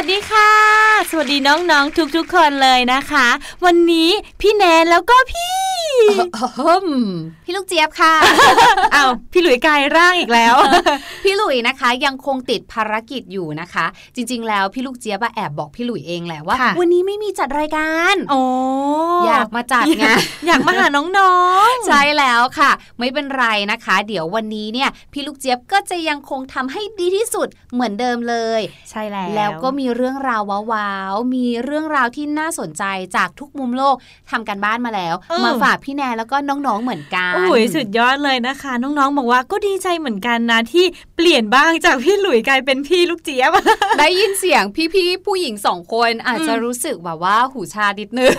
วัสดีค่ะ สวัสดีน้องๆ ทุกๆ คนเลยนะคะ วันนี้พี่แนนแล้วก็พี่พี่ลูกเจี๊ยบค่ะอ้าวพี่หลุยกายร่างอีกแล้ว พี่หลุยนะคะยังคงติดภารกิจอยู่นะคะ จริง ๆ แล้วพี่ลูกเจี๊ยบแอบบอกพี่หลุยเองแหละว่า วันนี้ไม่มีจัดรายการโอ้อยากมาจัดไงอยากมาหาน้องๆใช่แล้วค่ะ ไม่เป็นไรนะคะ เดี๋ยววันนี้เนี่ยพี่ลูกเจี๊ยบก็จะยังคงทำให้ดีที่สุดเหมือนเดิมเลย ใช่แล้วแล้วก็มีเรื่องราวว้าวๆมีเรื่องราวที่น่าสนใจจากทุกมุมโลกทำกันบ้านมาแล้ว มาฝากพี่แนนแล้วก็น้องๆเหมือนกันโอ้ยสุดยอดเลยนะคะ น้องๆบอกว่าก็ดีใจเหมือนกันนะที่เปลี่ยนบ้างจากพี่หลุยกลายเป็นพี่ลูกเจี๊ยบได้ยินเสียงพี่ๆผู้หญิงสองคนอาจจะรู้สึกแบบว่าหูชาดิดนึง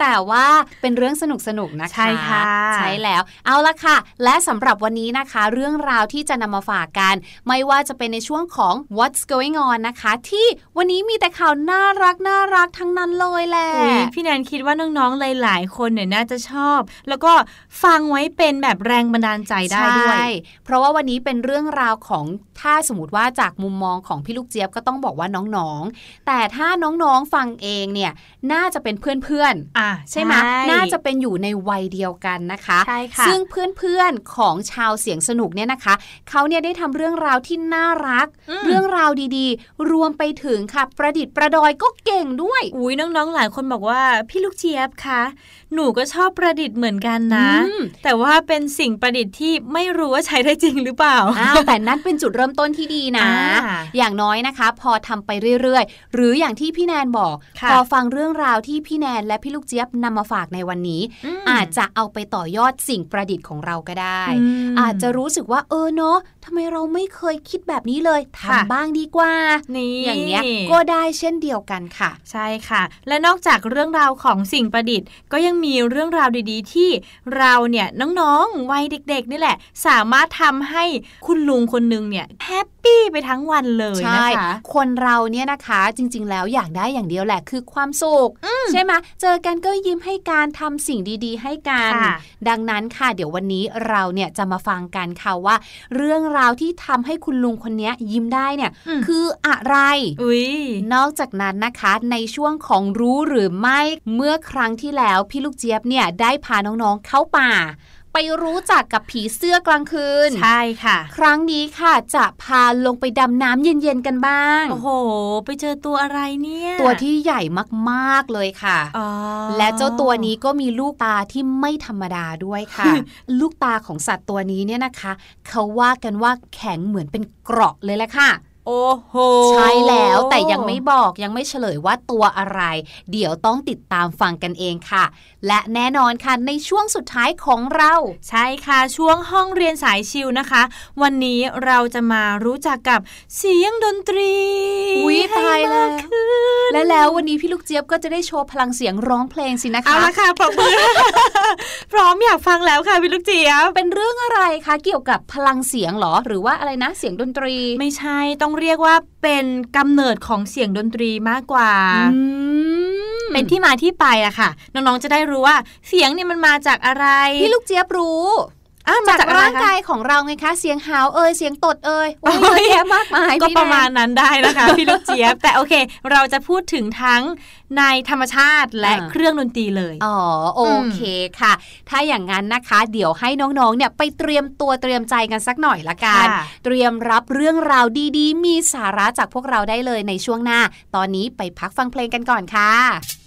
แต่ว่าเป็นเรื่องสนุกสนุกนะคะ ใช่ค่ะ ใช่แล้ว เอาละค่ะ และสำหรับวันนี้นะคะ เรื่องราวที่จะนำมาฝากกัน ไม่ว่าจะเป็นในช่วงของ What's Going On นะคะ ที่วันนี้มีแต่ข่าวน่ารักน่ารักทั้งนั้นเลยแหละพี่แนนคิดว่าน้องๆหลายๆคนเนี่ยน่าจะชอบ แล้วก็ฟังไว้เป็นแบบแรงบันดาลใจได้ด้วย เพราะว่าวันนี้เป็นเรื่องราวของถ้าสมมติว่าจากมุมมองของพี่ลูกเจี๊ยบก็ต้องบอกว่าน้องๆ แต่ถ้าน้องๆฟังเองเนี่ยน่าจะเป็นเพื่อนๆอะใช่ไหมน่าจะเป็นอยู่ในวัยเดียวกันนะคะใช่ค่ะซึ่งเพื่อนๆของชาวเสียงสนุกเนี่ยนะคะเขาเนี่ยได้ทำเรื่องราวที่น่ารัก เรื่องราวดีๆ รวมไปถึงค่ะประดิษฐ์ประดอยก็เก่งด้วย อุ้ยน้องๆหลายคนบอกว่าพี่ลูกเจี๊ยบคะหนูก็ชอบประดิษฐ์เหมือนกันนะ แต่ว่าเป็นสิ่งประดิษฐ์ที่ไม่รู้ว่าใช้ได้จริงหรือเปล่าอ้าวแต่นั่นเป็นจุดเริ่มต้นที่ดีนะอย่างน้อยนะคะ พอทำไปเรื่อยๆ หรืออย่างที่พี่แนนบอก พอฟังเรื่องราวที่พี่แนนและพี่ลูกเจี๊ยบนำมาฝากในวันนี้ อาจจะเอาไปต่อยอดสิ่งประดิษฐ์ของเราก็ได้ อาจจะรู้สึกว่าเออเนาะทำไมเราไม่เคยคิดแบบนี้เลยทำบ้างดีกว่าอย่างเนี้ยก็ได้เช่นเดียวกันค่ะ ใช่ค่ะ และนอกจากเรื่องราวของสิ่งประดิษฐ์ ก็ยังมีเรื่องราวดีๆ ที่เราเนี่ยน้องๆวัยเด็กๆนี่แหละ สามารถทำให้คุณลุงคนนึงเนี่ยแฮปปี้ไปทั้งวันเลยนะคะคนเราเนี่ยนะคะจริง ๆ แล้วอยากได้อย่างเดียวแหละคือความสุขใช่ไหมเจอกันก็ยิ้มให้การทำสิ่งดีๆ ให้กัน ดังนั้นค่ะเดี๋ยววันนี้เราเนี่ยจะมาฟังกันค่ะว่า เรื่องราวที่ทำให้คุณลุงคนนี้ยิ้มได้เนี่ยคืออะไรนอกจากนั้นนะคะในช่วงของรู้หรือไม่เมื่อครั้งที่แล้วพี่ลูกเจี๊ยบเนี่ยได้พาน้องๆเข้าป่า ไปรู้จักกับผีเสื้อกลางคืน ใช่ค่ะ ครั้งนี้ค่ะจะพาลงไปดำน้ำเย็นๆกันบ้าง โอ้โห ไปเจอตัวอะไรเนี่ย ตัวที่ใหญ่มากๆเลยค่ะ และเจ้าตัวนี้ก็มีลูกตาที่ไม่ธรรมดาด้วยค่ะ ลูกตาของสัตว์ตัวนี้เนี่ยนะคะ เขาว่ากันว่าแข็งเหมือนเป็นเกราะเลยแหละค่ะ โอ้โหใช่แล้วแต่ยังไม่บอกยังไม่เฉลยว่าตัวอะไร เดี๋ยวต้องติดตามฟังกันเองค่ะ และแน่นอนค่ะในช่วงสุดท้ายของเรา ใช่ค่ะช่วงห้องเรียนสายชิวนะคะ วันนี้เราจะมารู้จักกับเสียงดนตรีวิตายแล้วและแล้ววันนี้พี่ลูกเจี๊ยบก็จะได้โชว์พลังเสียงร้องเพลงสินะคะเอาละค่ะพร้อมพร้อมอยากฟังแล้วค่ะพี่ลูกเจี๊ยบเป็นเรื่องอะไรคะเกี่ยวกับพลังเสียงหรอหรือว่าอะไรนะเสียงดนตรี ไม่ใช่ต้ององเรียกว่าเป็นกำเนิดของเสียงดนตรีมากกว่า เป็นที่มาที่ไปอะค่ะ น้องๆจะได้รู้ว่าเสียงเนี่ยมันมาจากอะไร พี่ลูกเจี๊ยบรู้ จากร่างกายของเราไงคะ เสียงหาวเอ่ยเสียงตดเอ่ยโอ้ยแยะมากมายก็ประมาณนั้นได้นะคะพี่ลูกเจี๊ยบแต่โอเค เราจะพูดถึงทั้งในธรรมชาติและเครื่องดนตรีเลย อ๋อโอเคค่ะ ถ้าอย่างนั้นนะคะ เดี๋ยวให้น้องๆเนี่ยไปเตรียมตัวเตรียมใจกันสักหน่อยละกัน เตรียมรับเรื่องราวดีๆ มีสาระจากพวกเราได้เลยในช่วงหน้า ตอนนี้ไปพักฟังเพลงกันก่อนค่ะ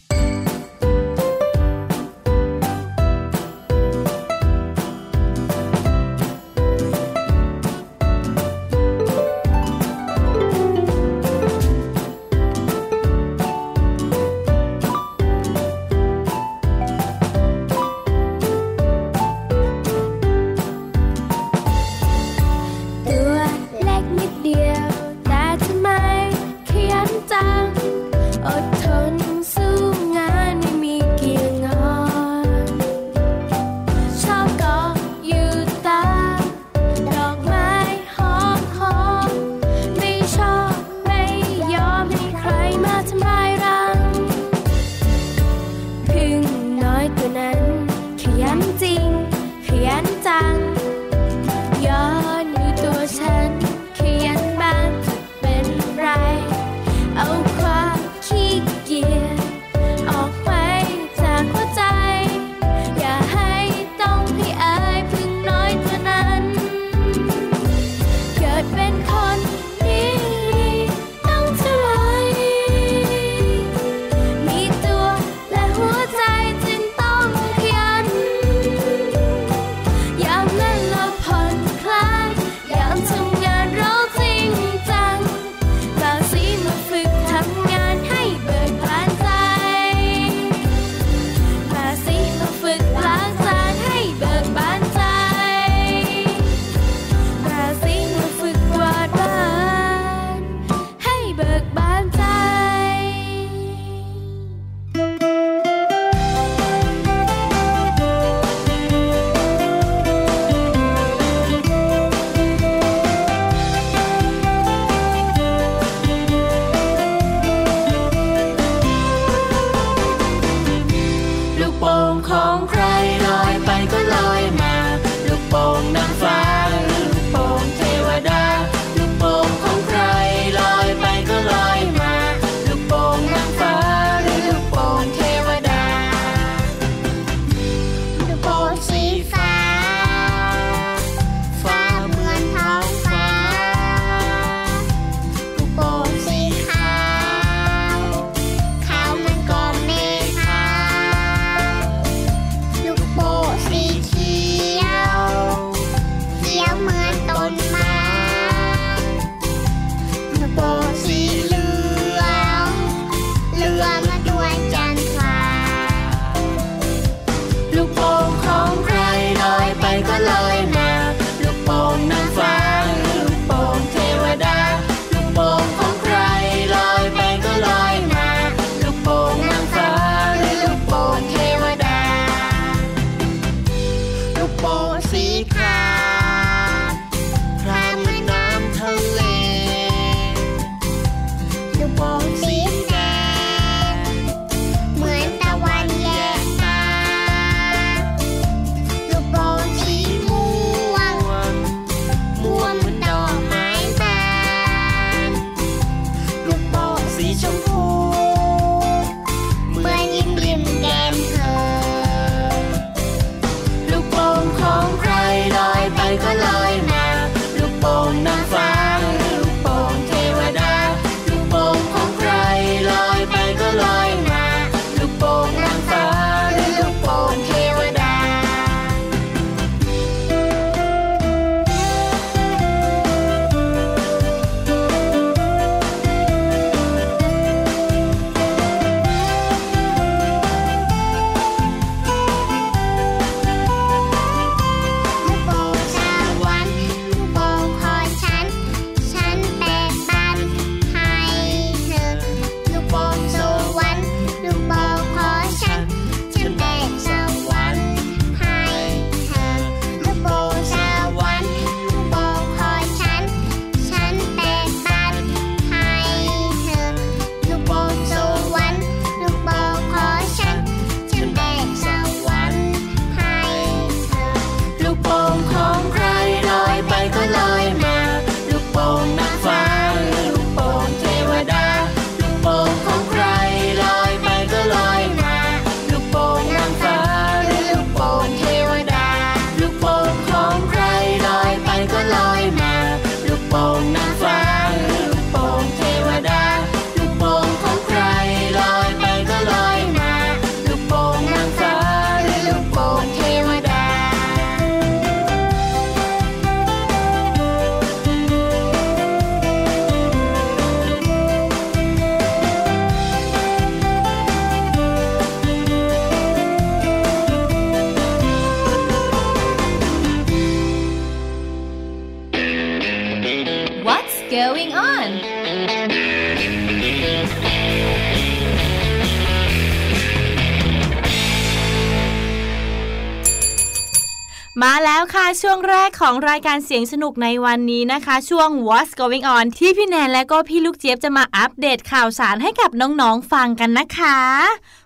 มาแล้วค่ะช่วงแรกของรายการเสียงสนุกในวันนี้นะคะ ช่วง What's Going On ที่พี่แนนและก็พี่ลูกเจี๊ยบจะมาอัปเดตข่าวสารให้กับน้องๆฟังกันนะคะ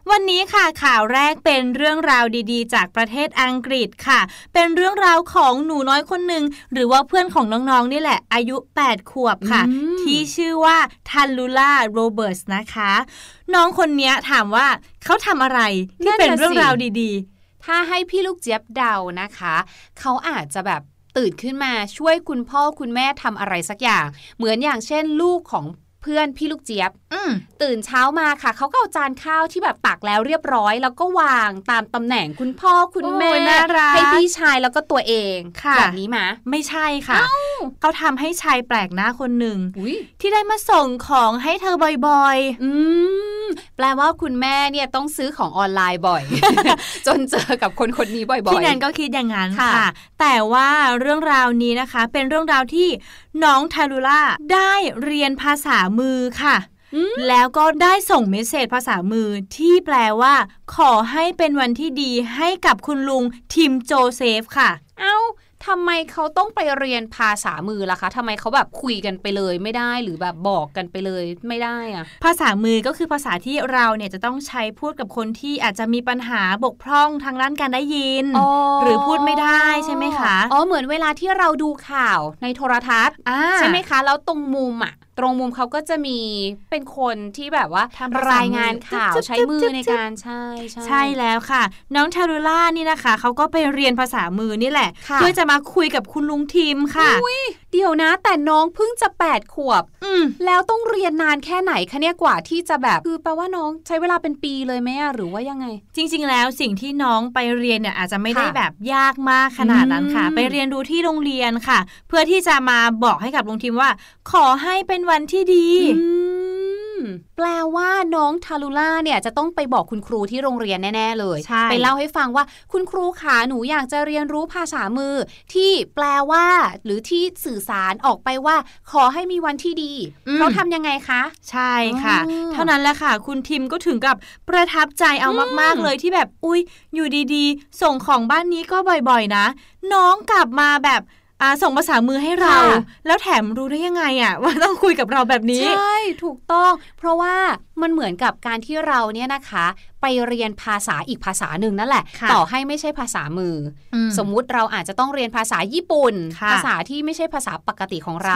วันนี้ค่ะข่าวแรกเป็นเรื่องราวดีๆ จากประเทศอังกฤษค่ะ เป็นเรื่องราวของหนูน้อยคนหนึ่งหรือว่าเพื่อนของน้องๆนี่แหละ อายุ 8 ขวบค่ะ ที่ชื่อว่าทันลูล่าโรเบิร์ตนะคะ น้องคนนี้ถามว่าเขาทำอะไรที่เป็นเรื่องราวดีๆ ถ้าให้พี่ลูกเจี๊ยบเดานะคะ เขาอาจจะแบบตื่นขึ้นมาช่วยคุณพ่อคุณแม่ทำอะไรสักอย่าง เหมือนอย่างเช่นลูกของ เพื่อนพี่ลูกเจี๊ยบตื่นเช้ามาค่ะ เขาก็เอาจานข้าวที่แบบตักแล้วเรียบร้อย แล้วก็วางตามตำแหน่งคุณพ่อคุณแม่ให้พี่ชายแล้วก็ตัวเองแบบนี้มาไม่ใช่ค่ะ เขาทำให้ชายแปลกหน้าคนหนึ่งที่ได้มาส่งของให้เธอบ่อยๆ อืมแปลว่าคุณแม่เนี่ยต้องซื้อของออนไลน์บ่อย จนเจอกับคนคนนี้บ่อยๆพี่แนนก็คิดอย่างนั้นค่ะ แต่ว่าเรื่องราวนี้นะคะ เป็นเรื่องราวที่น้องทารุล่าได้เรียนภาษามือค่ะแล้วก็ได้ส่งเมสเซจภาษามือที่แปลว่า ขอให้เป็นวันที่ดีให้กับคุณลุงทิมโจเซฟค่ะ เอา้า ทำไมเขาต้องไปเรียนภาษามือล่ะคะทำไมเขาแบบคุยกันไปเลยไม่ได้หรือแบบบอกกันไปเลยไม่ได้อะภาษามือก็คือภาษาที่เราเนี่ยจะต้องใช้พูดกับคนที่อาจจะมีปัญหาบกพร่องทางด้านการได้ยิน หรือพูดไม่ได้ใช่ไหมคะอ๋อเหมือนเวลาที่เราดูข่าวในโทรทัศน์ใช่ไหมคะ แล้วตรงมุมอะ ตรงมุมเขาก็จะมีเป็นคนที่แบบว่าทำรายงานข่าวใช้มือในการใช่ใช่ใช่แล้วค่ะ น้องทารุล่านี่นะคะเขาก็ไปเรียนภาษามือนี่แหละ เพื่อจะมาคุยกับคุณลุงทีมค่ะเดี๋ยวนะ แต่น้องเพิ่งจะแปดขวบ แล้วต้องเรียนนานแค่ไหนคะเนี่ยกว่าที่จะแบบ คือแปลว่าน้องใช้เวลาเป็นปีเลยไหมหรือว่ายังไง จริง ๆ แล้วสิ่งที่น้องไปเรียนเนี่ยอาจจะไม่ได้แบบยากมากขนาดนั้นค่ะ ไปเรียนรู้ที่โรงเรียนค่ะ เพื่อที่จะมาบอกให้กับลุงทีมว่า ขอให้เป็นวันที่ดีแปลว่าน้องทารุล่าเนี่ยจะต้องไปบอกคุณครูที่โรงเรียนแน่ ๆ เลยไปเล่าให้ฟังว่าคุณครูขาหนูอยากจะเรียนรู้ภาษามือ ที่แปลว่า หรือที่สื่อสารออกไปว่า ขอให้มีวันที่ดีเขาทำยังไงคะ ใช่ค่ะ เท่านั้นแหละค่ะ คุณทิมก็ถึงกับประทับใจเอามาก ๆ เลยที่แบบอุ้ยอยู่ดีๆ ส่งของบ้านนี้ก็บ่อย ๆ นะ น้องกลับมาแบบ อาส่งภาษามือให้เรา แล้วแถมรู้ได้ยังไงอะว่าต้องคุยกับเราแบบนี้ ใช่ ถูกต้อง เพราะว่ามันเหมือนกับการที่เราเนี่ยนะคะ ไปเรียนภาษาอีกภาษาหนึ่งนั่นแหละ ต่อให้ไม่ใช่ภาษามือ สมมุติเราอาจจะต้องเรียนภาษาญี่ปุ่น ภาษาที่ไม่ใช่ภาษาปกติของเรา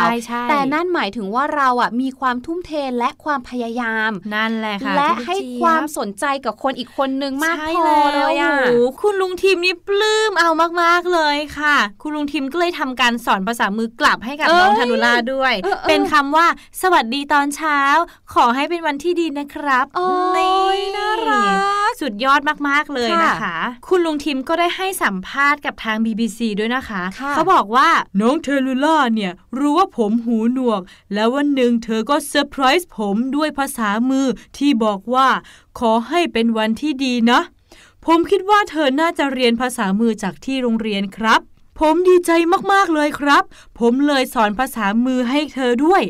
แต่นั่นหมายถึงว่าเราอะมีความทุ่มเทและความพยายาม นั่นแหละค่ะและให้ความสนใจกับคนอีกคนนึงมากพอเลยอะคุณลุงทีมนี่ปลื้มเอามากๆเลยค่ะ คุณลุงทิมก็เลยทำการสอนภาษามือกลับให้กับน้องเทลูล่าด้วย เป็นคำว่า สวัสดีตอนเช้า ขอให้เป็นวันที่ดีนะครับนี่น่ารักสุดยอดมากๆเลยนะคะ คุณลุงทิมก็ได้ให้สัมภาษณ์กับทาง BBC ด้วยนะคะ เขาบอกว่าน้องเทลูล่าเนี่ยรู้ว่าผมหูหนวก แล้ววันหนึ่งเธอก็เซอร์ไพรส์ผมด้วยภาษามือที่บอกว่า ขอให้เป็นวันที่ดีนะ ผมคิดว่าเธอน่าจะเรียนภาษามือจากที่โรงเรียนครับผมดีใจมากๆเลยครับ ผมเลยสอนภาษามือให้เธอด้วย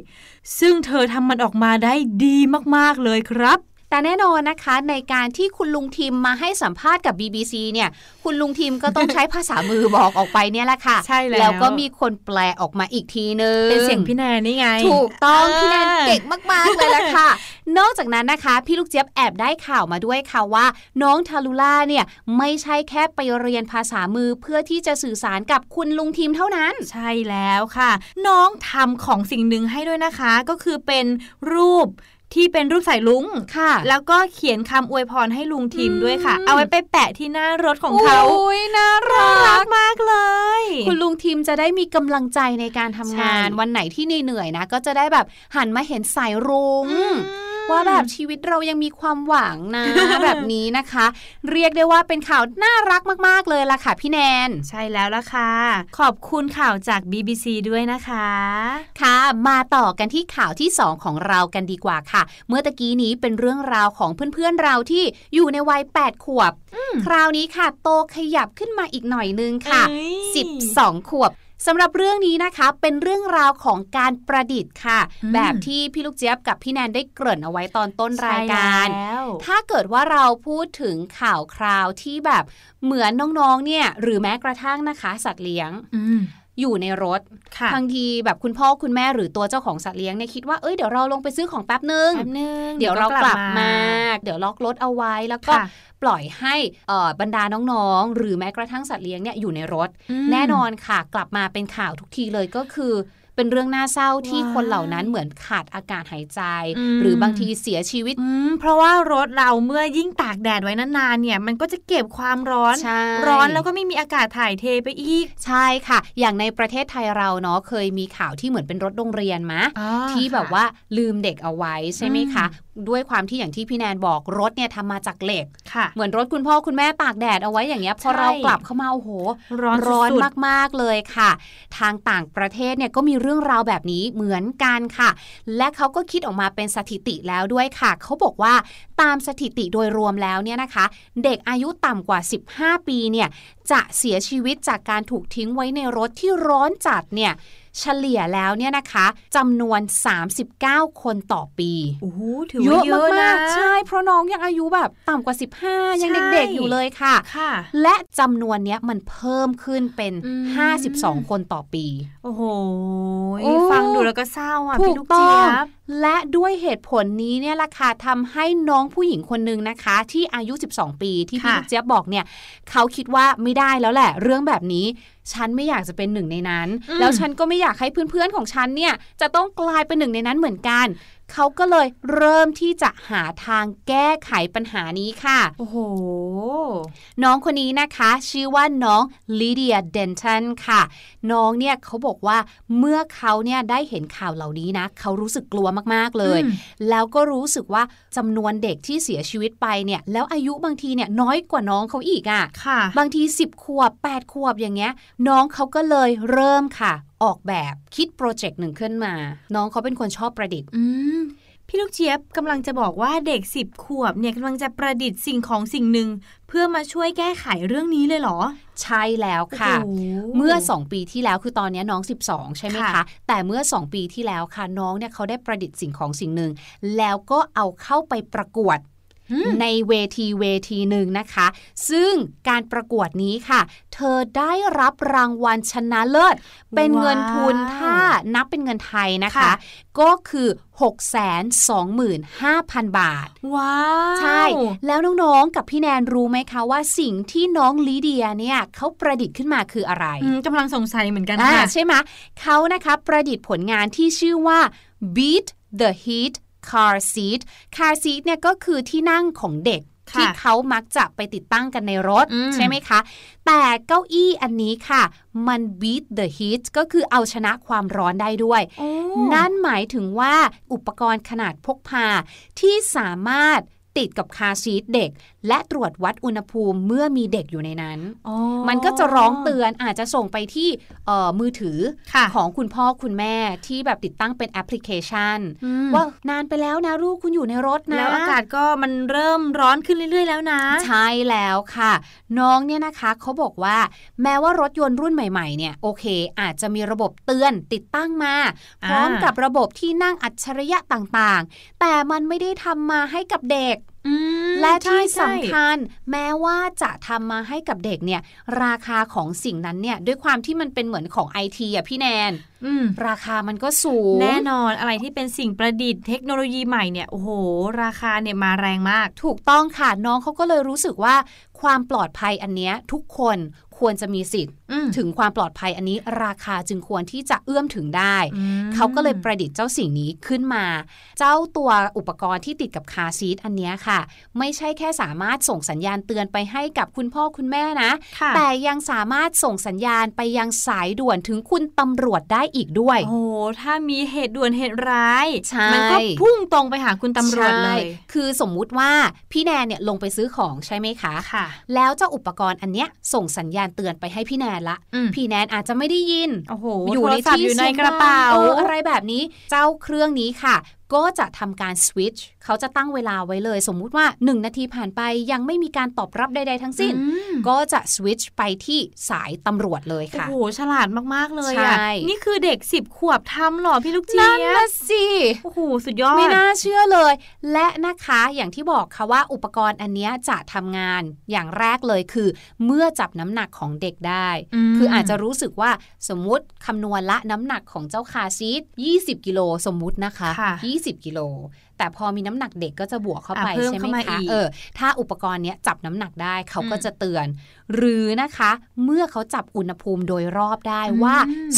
ซึ่งเธอทำมันออกมาได้ดีมากๆเลยครับ แต่แน่นอนนะคะในการที่คุณลุงทิมมาให้สัมภาษณ์กับ BBC เนี่ย คุณลุงทิมก็ต้องใช้ภาษามือบอกออกไปเนี่ยแหละค่ะ ใช่แล้ว แล้วก็มีคนแปลออกมาอีกทีนึง เป็นเสียงพี่แนนนี่ไง ถูกต้องพี่แนนเก่งมาก ๆ เลยละค่ะ นอกจากนั้นนะคะ พี่ลูกเจี๊ยบแอบได้ข่าวมาด้วยค่ะว่า น้องทารุล่าเนี่ยไม่ใช่แค่ไปเรียนภาษามือเพื่อที่จะสื่อสารกับคุณลุงทิมเท่านั้น ใช่แล้วค่ะ น้องทำของสิ่งหนึ่งให้ด้วยนะคะ ก็คือเป็นรูป ที่เป็นรูปสายลุงค่ะ แล้วก็เขียนคำอวยพรให้ลุงทิมด้วยค่ะ เอาไว้ไปแปะที่หน้ารถของเขาอุ้ยน่ารักมากเลย คุณลุงทิมจะได้มีกำลังใจในการทำงาน วันไหนที่เหนื่อยนะ ก็จะได้แบบหันมาเห็นสายรุง้งว่าแบบชีวิตเรายังมีความหวังนะแบบนี้นะคะ เรียกได้ว่าเป็นข่าวน่ารักมาก ๆ เลยล่ะค่ะพี่แนน ใช่แล้วล่ะค่ะ ขอบคุณข่าวจาก BBC ด้วยนะคะ ค่ะ มาต่อกันที่ข่าวที่ 2 ของเรากันดีกว่าค่ะ เมื่อตะกี้นี้เป็นเรื่องราวของเพื่อน ๆ เราที่อยู่ในวัย 8 ขวบ คราวนี้ค่ะ โตขยับขึ้นมาอีกหน่อยนึงค่ะ 12 ขวบ สำหรับเรื่องนี้นะคะเป็นเรื่องราวของการประดิษฐ์ค่ะ แบบที่พี่ลูกเจี๊ยบกับพี่แนนได้เกริ่นเอาไว้ตอนต้นรายการ ถ้าเกิดว่าเราพูดถึงข่าวคราวที่แบบเหมือนน้องๆเนี่ย หรือแม้กระทั่งนะคะ สัตว์เลี้ยงอยู่ในรถบางทีแบบคุณพ่อคุณแม่หรือตัวเจ้าของสัตว์เลี้ยงเนี่ยคิดว่าเอ้ยเดี๋ยวเราลงไปซื้อของแป๊บนึง เดี๋ยวเรากลับมา เดี๋ยวล็อกรถเอาไว้แล้วก็ ปล่อยให้บรรดาน้องๆ หรือแม้กระทั่งสัตว์เลี้ยงเนี่ยอยู่ในรถ แน่นอนค่ะ กลับมาเป็นข่าวทุกทีเลยก็คือ เป็นเรื่องน่าเศร้าที่คนเหล่านั้นเหมือนขาดอากาศหายใจ หรือบางทีเสียชีวิตเพราะว่ารถเราเมื่อยิ่งตากแดดไว้นานๆเนี่ย มันก็จะเก็บความร้อน ร้อนแล้วก็ไม่มีอากาศถ่ายเทไปอีก ใช่ค่ะ อย่างในประเทศไทยเราเนาะเคยมีข่าวที่เหมือนเป็นรถโรงเรียนมะที่แบบว่าลืมเด็กเอาไว้ใช่ไหมคะด้วยความที่อย่างที่พี่แนนบอกรถเนี่ยทำมาจากเหล็ก เหมือนรถคุณพ่อคุณแม่ตากแดดเอาไว้อย่างเงี้ยพอเรากลับเข้ามาโอ้โห ร้อนร้อนมากๆเลยค่ะ ทางต่างประเทศเนี่ยก็มีเรื่องราวแบบนี้เหมือนกันค่ะ และเขาก็คิดออกมาเป็นสถิติแล้วด้วยค่ะ เขาบอกว่าตามสถิติโดยรวมแล้วเนี่ยนะคะ เด็กอายุต่ำกว่า 15 ปีเนี่ยจะเสียชีวิตจากการถูกทิ้งไว้ในรถที่ร้อนจัดเนี่ย เฉลี่ยแล้วเนี่ยนะคะจำนวน 39 คนต่อปีโอ้โหถือว่าเยอะมากใช่ เพราะน้องยังอายุแบบต่ำกว่า 15 ยังเด็กๆอยู่เลยค่ะค่ะ และจำนวนเนี้ยมันเพิ่มขึ้นเป็น 52 คนต่อปี โอ้โห ฟังดูแล้วก็เศร้าอะพี่ลูกเจี๊ยบและด้วยเหตุผลนี้เนี่ยล่ะค่ะทำให้น้องผู้หญิงคนหนึ่งนะคะ ที่อายุ 12 ปีที่พี่ลูกเจี๊ยบบอกเนี่ย เขาคิดว่าไม่ได้แล้วแหละ เรื่องแบบนี้ ฉันไม่อยากจะเป็นหนึ่งในนั้น แล้วฉันก็ไม่อยากให้เพื่อนๆของฉันเนี่ยจะต้องกลายเป็นหนึ่งในนั้นเหมือนกัน เขาก็เลยเริ่มที่จะหาทางแก้ไขปัญหานี้ค่ะ โอ้โห น้องคนนี้นะคะ ชื่อว่าน้องลิเดียเดนทันค่ะ น้องเนี่ยเขาบอกว่าเมื่อเขาเนี่ยได้เห็นข่าวเหล่านี้นะ เขารู้สึกกลัวมากๆเลย แล้วก็รู้สึกว่าจำนวนเด็กที่เสียชีวิตไปเนี่ย แล้วอายุบางทีเนี่ยน้อยกว่าน้องเขาอีกอะ่ะ บางที 10 ขวบ 8 ขวบอย่างเงี้ย น้องเขาก็เลยเริ่มค่ะ ออกแบบคิดโปรเจกต์หนึ่งขึ้นมา น้องเขาเป็นคนชอบประดิษฐ์ พี่ลูกเจี๊ยบกำลังจะบอกว่าเด็กสิบขวบเนี่ยกำลังจะประดิษฐ์สิ่งของสิ่งหนึ่งเพื่อมาช่วยแก้ไขเรื่องนี้เลยเหรอ ใช่แล้วค่ะ เมื่อ 2 ปีที่แล้วคือตอนนี้น้อง 12 ใช่ไหมคะ แต่เมื่อ 2 ปีที่แล้วค่ะน้องเนี่ยเขาได้ประดิษฐ์สิ่งของสิ่งหนึ่งแล้วก็เอาเข้าไปประกวด ในเวทีเวทีหนึ่งนะคะ ซึ่งการประกวดนี้ค่ะ เธอได้รับรางวัลชนะเลิศ เป็นเงินทุนถ้านับเป็นเงินไทยนะคะ ก็คือ 625,000 บาท ว้าว ใช่ แล้วน้องๆ กับพี่แนนรู้ไหมคะว่าสิ่งที่น้องลีเดียเนี่ยเขาประดิษฐ์ขึ้นมาคืออะไรกำลังสงสัยเหมือนกันค่ะ ใช่ไหมเขานะคะประดิษฐ์ผลงานที่ชื่อว่า beat the heat car seat car seat เนี่ยก็คือที่นั่งของเด็กที่เขามักจะไปติดตั้งกันในรถใช่ไหมคะ แต่เก้าอี้อันนี้ค่ะ มัน beat the heat ก็คือเอาชนะความร้อนได้ด้วย นั่นหมายถึงว่าอุปกรณ์ขนาดพกพาที่สามารถติดกับคาซีทเด็ก และตรวจวัดอุณหภูมิเมื่อมีเด็กอยู่ในนั้น มันก็จะร้องเตือนอาจจะส่งไปที่มือถือของคุณพ่อคุณแม่ที่แบบติดตั้งเป็นแอปพลิเคชัน ว่านานไปแล้วนะลูกคุณอยู่ในรถนะ แล้วอากาศก็มันเริ่มร้อนขึ้นเรื่อย ๆ แล้วนะ ใช่แล้วค่ะ น้องเนี่ยนะคะเขาบอกว่าแม้ว่ารถยนต์รุ่นใหม่ๆเนี่ยโอเค อาจจะมีระบบเตือนติดตั้งมา พร้อมกับระบบที่นั่งอัจฉริยะต่างๆ แต่มันไม่ได้ทำมาให้กับเด็ก และที่สำคัญแม้ว่าจะทำมาให้กับเด็กเนี่ย ราคาของสิ่งนั้นเนี่ย ด้วยความที่มันเป็นเหมือนของไอทีอะพี่แนนราคามันก็สูง แน่นอนอะไรที่เป็นสิ่งประดิษฐ์เทคโนโลยีใหม่เนี่ยโอ้โห ราคาเนี่ยมาแรงมาก ถูกต้องค่ะน้องเขาก็เลยรู้สึกว่าความปลอดภัยอันเนี้ยทุกคนควรจะมีสิทธิ์ถึงความปลอดภัยอันนี้ราคาจึงควรที่จะเอื้อมถึงได้ เขาก็เลยประดิษฐ์เจ้าสิ่งนี้ขึ้นมา เจ้าตัวอุปกรณ์ที่ติดกับคาซีทอันนี้ค่ะ ไม่ใช่แค่สามารถส่งสัญญาณเตือนไปให้กับคุณพ่อคุณแม่นะ แต่ยังสามารถส่งสัญญาณไปยังสายด่วนถึงคุณตำรวจได้อีกด้วย โอ้ถ้ามีเหตุด่วนเหตุร้ายมันก็พุ่งตรงไปหาคุณตำรวจเลย คือสมมุติว่าพี่แนนเนี่ยลงไปซื้อของใช่ไหมคะค่ะ แล้วเจ้าอุปกรณ์อันเนี้ยส่งสัญญาณเตือนไปให้พี่แนนละ พี่แนนอาจจะไม่ได้ยินอยู่ในที่อยู่ในกระเป๋าอะไรแบบนี้ เจ้าเครื่องนี้ค่ะ ก็จะทำการสวิตช์ เขาจะตั้งเวลาไว้เลย สมมุติว่า 1 นาทีผ่านไปยังไม่มีการตอบรับใด ๆ ทั้งสิ้น ก็จะสวิตช์ไปที่สายตำรวจเลยค่ะ โอ้โห ฉลาดมาก ๆ เลยใช่อะ นี่คือเด็กสิบขวบทำหรอพี่ลูกเจี๊นั่นยบนะสิ โอ้โห สุดยอด ไม่น่าเชื่อเลย และนะคะอย่างที่บอกค่ะว่าอุปกรณ์อันเนี้ยจะทำงานอย่างแรกเลยคือ เมื่อจับน้ำหนักของเด็กได้อืมคืออาจจะรู้สึกว่าสมมุติคำนวณละน้ำหนักของเจ้าคาร์ซีท20 กิโลสมมุตินะคะค่ะ20 กิโลแต่พอมีน้ำหนักเด็กก็จะบวกเข้าไปอะเพิ่มใช่ไหมเข้ามาคะอีกเออถ้าอุปกรณ์เนี้ยจับน้ำหนักได้เขาก็อืมจะเตือน หรือนะคะ เมื่อเขาจับอุณหภูมิโดยรอบได้อืมว่า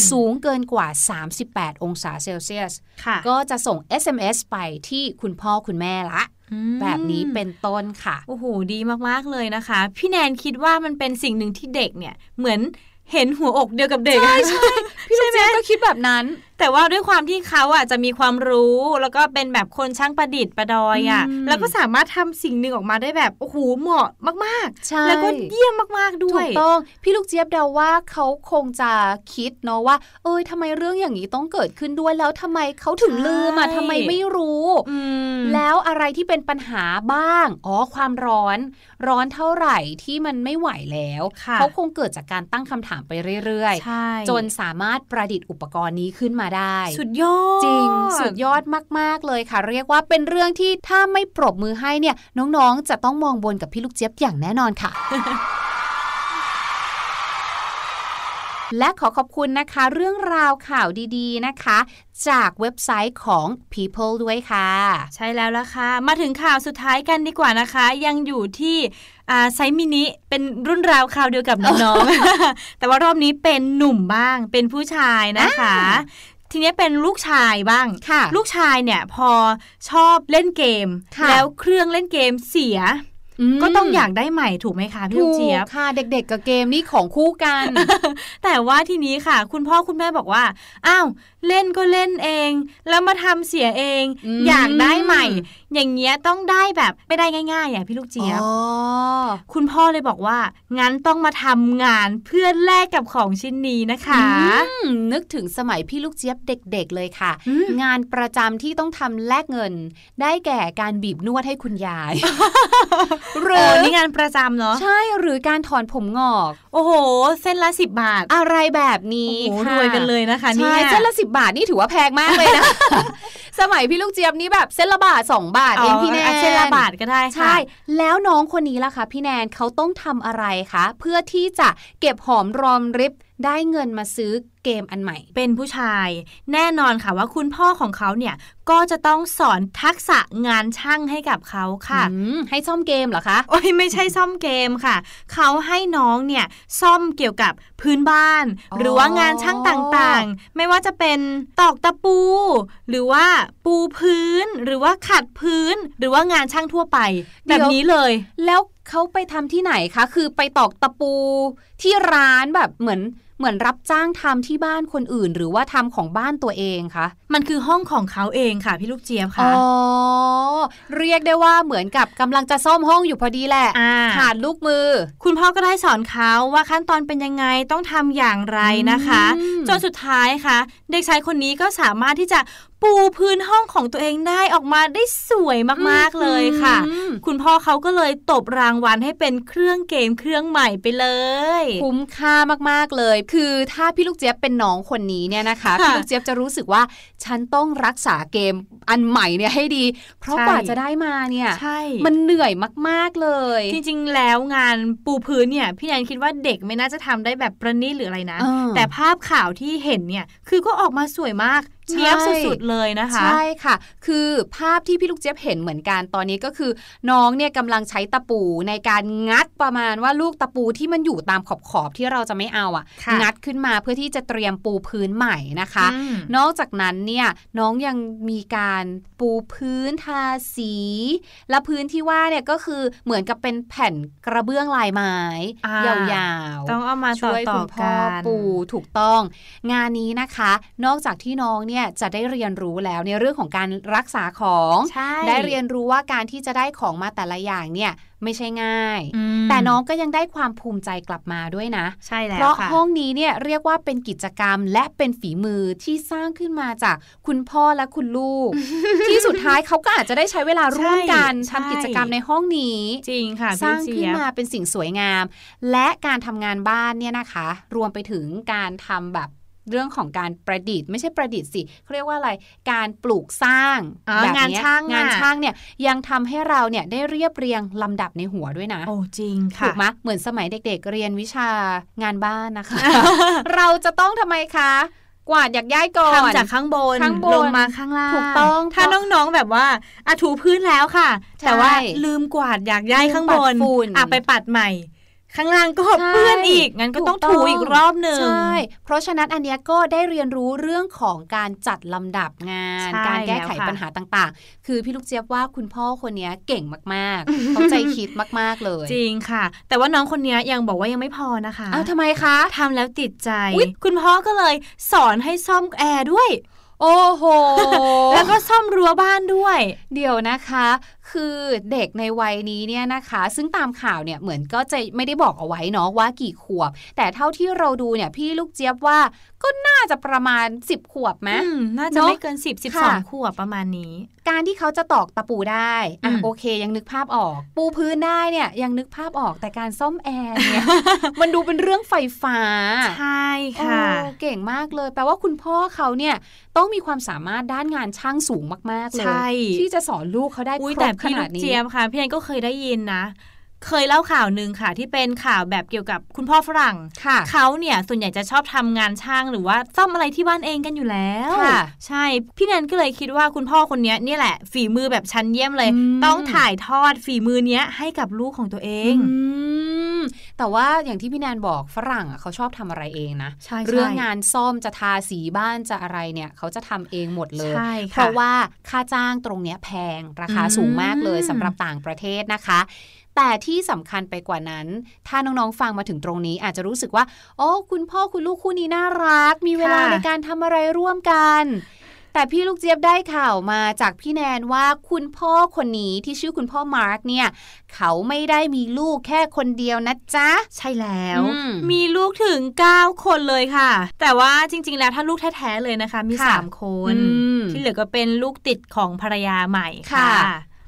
สูงเกินกว่า 38 องศาเซลเซียสค่ะก็จะส่ง SMS ไปที่คุณพ่อคุณแม่ละอืมแบบนี้เป็นต้นค่ะ โอ้โห ดีมาก ๆ เลยนะคะ พี่แนนคิดว่ามันเป็นสิ่งหนึ่งที่เด็กเนี่ย เหมือนเห็นหัวอกเดียวกับเด็ก ใช่ใช่พี่ลูกเจี๊ยบก็คิดแบบนั้น แต่ว่าด้วยความที่เขาอะจะมีความรู้แล้วก็เป็นแบบคนช่างประดิษฐ์ประดอยอะอืมแล้วก็สามารถทำสิ่งหนึ่งออกมาได้แบบโอ้โหเหมาะมากใช่ๆแล้วก็เยี่ยมมากๆด้ถูวยกต้องพี่ลูกเจี๊ยบเดาว่าเขาคงจะคิดเนาะว่า เอ้ยทำไมเรื่องอย่างนี้ต้องเกิดขึ้นด้วยแล้วทำไมเขาถึงลืมอะใช่ทำไมไม่รู้อืมแล้วอะไรที่เป็นปัญหาบ้างอ๋อความร้อน ร้อนเท่าไหร่ที่มันไม่ไหวแล้วค่ะเขาคงเกิดจากการตั้งคำถามไปเรื่อยใช่ๆจนสามารถประดิษฐ์อุปกรณ์นี้ขึ้นมาได้ สุดยอด จริง สุดยอดมาก ๆ เลยค่ะ เรียกว่าเป็นเรื่องที่ถ้าไม่ปรบมือให้เนี่ย น้องๆ จะต้องมองบนกับพี่ลูกเจี๊ยบอย่างแน่นอนค่ะและขอขอบคุณนะคะ เรื่องราวข่าวดีๆนะคะ จากเว็บไซต์ของ People ด้วยค่ะ ใช่แล้วล่ะค่ะ มาถึงข่าวสุดท้ายกันดีกว่านะคะ ยังอยู่ที่อ่าไซส์มินิเป็นรุ่นราวข่าวเดียวกับน้องๆแต่ว่ารอบนี้เป็นหนุ่มบ้างเป็นผู้ชายนะคะ ทีนี้เป็นลูกชายบ้างค่ะลูกชายเนี่ยพอชอบเล่นเกมค่ะแล้วเครื่องเล่นเกมเสียมก็ต้องอยากได้ใหม่ถูกไหมคะพี่ถูลูกกเจี๊ยบค่ะ เด็กๆกับเกมนี่ของคู่กัน แต่ว่าทีนี้ค่ะ คุณพ่อคุณแม่บอกว่า อ้าว เล่นก็เล่นเอง แล้วมาทำเสียเองอืมอยากได้ใหม่ อย่างเงี้ยต้องได้แบบไม่ได้ง่ายๆอย่างพี่ลูกเจี๊ยบอ๋อคุณพ่อเลยบอกว่า งั้นต้องมาทำงานเพื่อแลกกับของชิ้นนี้นะคะอืมนึกถึงสมัยพี่ลูกเจี๊ยบเด็ก ๆ เลยค่ะอืมงานประจำที่ต้องทำแลกเงิน ได้แก่การบีบนวดให้คุณยายหรืโอ้อนี่งานประจำเนาะใช่หรือการถอนผมงอก โอ้โห เส้นละสิบบาท อะไรแบบโอ้นี้โหรค่ะวยกันเลยนะคะเนี่ใช่ยเส้นละสิบบาทนี่ถือว่าแพงมากเลยนะ สมัยพี่ลูกเจี๊ยบนี่แบบเส้นละบาทสองบาทเองพี่แนนเส้นละบาทก็ได้ค่ะใช่ แล้วน้องคนนี้ล่ะคะพี่แนนเขาต้องทำอะไรคะ เพื่อที่จะเก็บหอมรอมริบได้เงินมาซื้อเกมอันใหม่ เป็นผู้ชาย แน่นอนค่ะว่าคุณพ่อของเขาเนี่ยก็จะต้องสอนทักษะงานช่างให้กับเขาค่ะอืมให้ซ่อมเกมเหรอคะ โอ้ยไม่ใช่ซ่อมเกมค่ะ เขาให้น้องเนี่ยซ่อมเกี่ยวกับพื้นบ้านอ๋อหรือว่างานช่างต่างๆ ไม่ว่าจะเป็นตอกตะปู หรือว่าปูพื้นหรือว่าขัดพื้นหรือว่างานช่างทั่วไป แบบนี้เลย แล้วเขาไปทำที่ไหนคะ คือไปตอกตะปูที่ร้านแบบเหมือนเหมือนรับจ้างทำที่บ้านคนอื่น หรือว่าทำของบ้านตัวเองคะ มันคือห้องของเขาเองค่ะพี่ลูกเจี๊ยบอ๋ค่ะอเรียกได้ว่าเหมือนกับกำลังจะซ่อมห้องอยู่พอดีแหละอ่าขาดลูกมือ คุณพ่อก็ได้สอนเขาว่าขั้นตอนเป็นยังไงต้องทำอย่างไรนะคะอืมจนสุดท้ายค่ะ เด็กชายคนนี้ก็สามารถที่จะ ปูพื้นห้องของตัวเองได้ออกมาได้สวยมากๆเลยค่ะอืมคุณพ่อเขาก็เลยตบรางวัลให้เป็นเครื่องเกมเครื่องใหม่ไปเลย คุ้มค่ามากๆเลย คือถ้าพี่ลูกเจี๊ยบเป็นน้องคนนี้เนี่ยนะคะค่ะพี่ลูกเจี๊ยบจะรู้สึกว่าฉันต้องรักษาเกมอันใหม่เนี่ยให้ดี เพราะใช่กว่าจะได้มาเนี่ยใช่มันเหนื่อยมากๆเลย จริงๆแล้วงานปูพื้นเนี่ยพี่แนนคิดว่าเด็กไม่น่าจะทำได้แบบประณีตหรืออะไรนะเออแต่ภาพข่าวที่เห็นเนี่ยคือก็ออกมาสวยมากใช่ เนี้ยบสุดๆเลยนะคะ ใช่ค่ะ คือภาพที่พี่ลูกเจี๊ยบเห็นเหมือนกันตอนนี้ก็คือ น้องเนี่ยกำลังใช้ตะปูในการงัดประมาณว่าลูกตะปูที่มันอยู่ตามขอบขอบๆที่เราจะไม่เอาอะค่ะ งัดขึ้นมาเพื่อที่จะเตรียมปูพื้นใหม่นะคะอืมนอกจากนั้นเนี่ยน้องยังมีการปูพื้นทาสี และพื้นที่ว่าเนี่ยก็คือเหมือนกับเป็นแผ่นกระเบื้องลายไม้อ่ายาวๆต้องเอามาต่ช่อวยต่คุอณพ่อกันปูถูกต้อง งานนี้นะคะ นอกจากที่น้องเนี่ยเนี่ยจะได้เรียนรู้แล้วในเรื่องของการรักษาของ ได้เรียนรู้ว่าการที่จะได้ของมาแต่ละอย่างเนี่ยไม่ใช่ง่าย แต่น้องก็ยังได้ความภูมิใจกลับมาด้วยนะ ใช่แล้วเพราะห้องนี้เนี่ยเรียกว่าเป็นกิจกรรมและเป็นฝีมือที่สร้างขึ้นมาจากคุณพ่อและคุณลูก ที่สุดท้ายเขาก็อาจจะได้ใช้เวลาร่วมกันทำกิจกรรมในห้องนี้ จริงค่ะสร้างขึ้นมาเป็นสิ่งสวยงาม และการทำงานบ้านเนี่ยนะคะ รวมไปถึงการทำแบบ เรื่องของการประดิษฐ์ไม่ใช่ประดิษฐ์สิเขาเรียกว่าอะไรการปลูกสร้างแบบนี้งานช่างงานช่างเนี่ยยังทำให้เราเนี่ยได้เรียบเรียงลำดับในหัวด้วยนะ โอ้จริงค่ะถูกไหมเหมือนสมัยเด็ก ๆ เรียนวิชางานบ้านนะคะ เราจะต้องทำไมคะกวาดอยากย้ายก่อนทำจากข้างบนข้างบนลงมาข้างล่างถูกต้องถ้าน้องๆแบบว่าอาถูพื้นแล้วค่ะ แต่ว่าลืมกวาดอยากย้ายข้างบนอะไปปัดใหม่ ข้างล่างก็เปื้อนอีก งั้นก็ต้องถูอีกรอบหนึ่งใช่เพราะฉะนั้นอันนี้ก็ได้เรียนรู้เรื่องของการจัดลำดับงาน การแก้ไขปัญหาต่างๆ คือพี่ลูกเจี๊ยบว่าคุณพ่อคนนี้เก่งมากๆเขาใจคิดมากๆเลย จริงค่ะ แต่ว่าน้องคนนี้ยังบอกว่ายังไม่พอนะคะอ้าวทำไมคะทำแล้วติดใจ คุณพ่อก็เลยสอนให้ซ่อมแอร์ด้วยโอ้โห แล้วก็ซ่อมรั้วบ้านด้วย เดี๋ยวนะคะ คือเด็กในวัยนี้เนี่ยนะคะ ซึ่งตามข่าวเนี่ยเหมือนก็จะไม่ได้บอกเอาไว้เนาะว่ากี่ขวบ แต่เท่าที่เราดูเนี่ยพี่ลูกเจี๊ยบว่าก็น่าจะประมาณ 10 ขวบไหมน่าจะไม่เกิน 10 12 ขวบประมาณนี้ การที่เขาจะตอกตะปูได้อะโอเค ยังนึกภาพออก ปูพื้นได้เนี่ยยังนึกภาพออกแต่การซ่อมแอร์เนี่ยมันดูเป็นเรื่องไฟฟ้า ใช่ค่ะเก่งมากเลย แปลว่าคุณพ่อเขาเนี่ย ต้องมีความสามารถด้านงานช่างสูงมาก ๆ เลย ที่จะสอนลูกเขาได้ครบขนาดนี้เจียมค่ะพี่แอนก็เคยได้ยินนะเคยเล่าข่าวหนึ่งค่ะ ที่เป็นข่าวแบบเกี่ยวกับคุณพ่อฝรั่งเขาเนี่ยส่วนใหญ่จะชอบทำงานช่างหรือว่าซ่อมอะไรที่บ้านเองกันอยู่แล้วใช่พี่แนนก็เลยคิดว่าคุณพ่อคนนี้นี่แหละ ฝีมือแบบชั้นเยี่ยมเลย ต้องถ่ายทอดฝีมือเนี้ยให้กับลูกของตัวเอง แต่ว่าอย่างที่พี่แนนบอกฝรั่งเขาชอบทำอะไรเองนะเรื่องงานซ่อมจะทาสีบ้านจะอะไรเนี่ยเขาจะทำเองหมดเลย เพราะว่าค่าจ้างตรงเนี้ยแพงราคาสูงมากเลยสำหรับต่างประเทศนะคะแต่ที่สำคัญไปกว่านั้น ถ้าน้องๆ ฟังมาถึงตรงนี้ อาจจะรู้สึกว่า โอ้ คุณพ่อคุณลูกคู่นี้น่ารัก มีเวลาในการทำอะไรร่วมกัน แต่พี่ลูกเจี๊ยบได้ข่าวมาจากพี่แนนว่าคุณพ่อคนนี้ที่ชื่อคุณพ่อมาร์กเนี่ย เขาไม่ได้มีลูกแค่คนเดียวนะจ๊ะ ใช่แล้ว มีลูกถึง 9 คนเลยค่ะ แต่ว่าจริง ๆ แล้วถ้าลูกแท้ ๆ เลยนะคะ มี 3 คน ที่เหลือก็เป็นลูกติดของภรรยาใหม่ค่ะ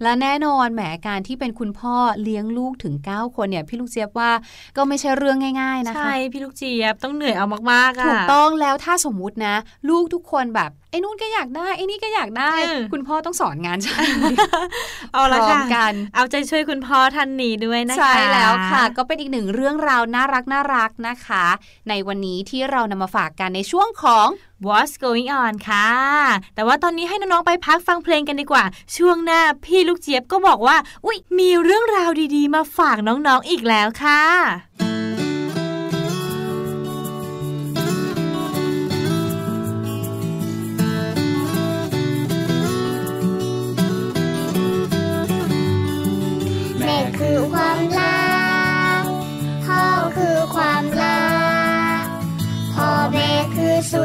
และแน่นอนแหมการที่เป็นคุณพ่อเลี้ยงลูกถึง 9 คนเนี่ยพี่ลูกเจี๊ยบว่าก็ไม่ใช่เรื่องง่ายๆนะคะใช่พี่ลูกเจี๊ยบต้องเหนื่อยเอามากๆอะถูกต้องแล้วถ้าสมมุตินะ ลูกทุกคนแบบไอ้นู่นก็อยากได้ไอ้นี่ก็อยากได้ คุณพ่อต้องสอนงานใช่เอาละค่ะกันเอาใจช่วยคุณพ่อท่านนี้ด้วยนะคะใช่แล้วค่ะ ก็เป็นอีกหนึ่งเรื่องราวน่ารักน่ารักนะคะ ในวันนี้ที่เรานำมาฝากกันในช่วงของ What's going on ค่ะ แต่ว่าตอนนี้ให้น้อง ๆ ไปพักฟังเพลงกันดีกว่า ช่วงหน้าพี่ลูกเจี๊ยบก็บอกว่า อุ๊ย มีเรื่องราวดีๆ มาฝากน้องๆออีกแล้วค่ะคือความ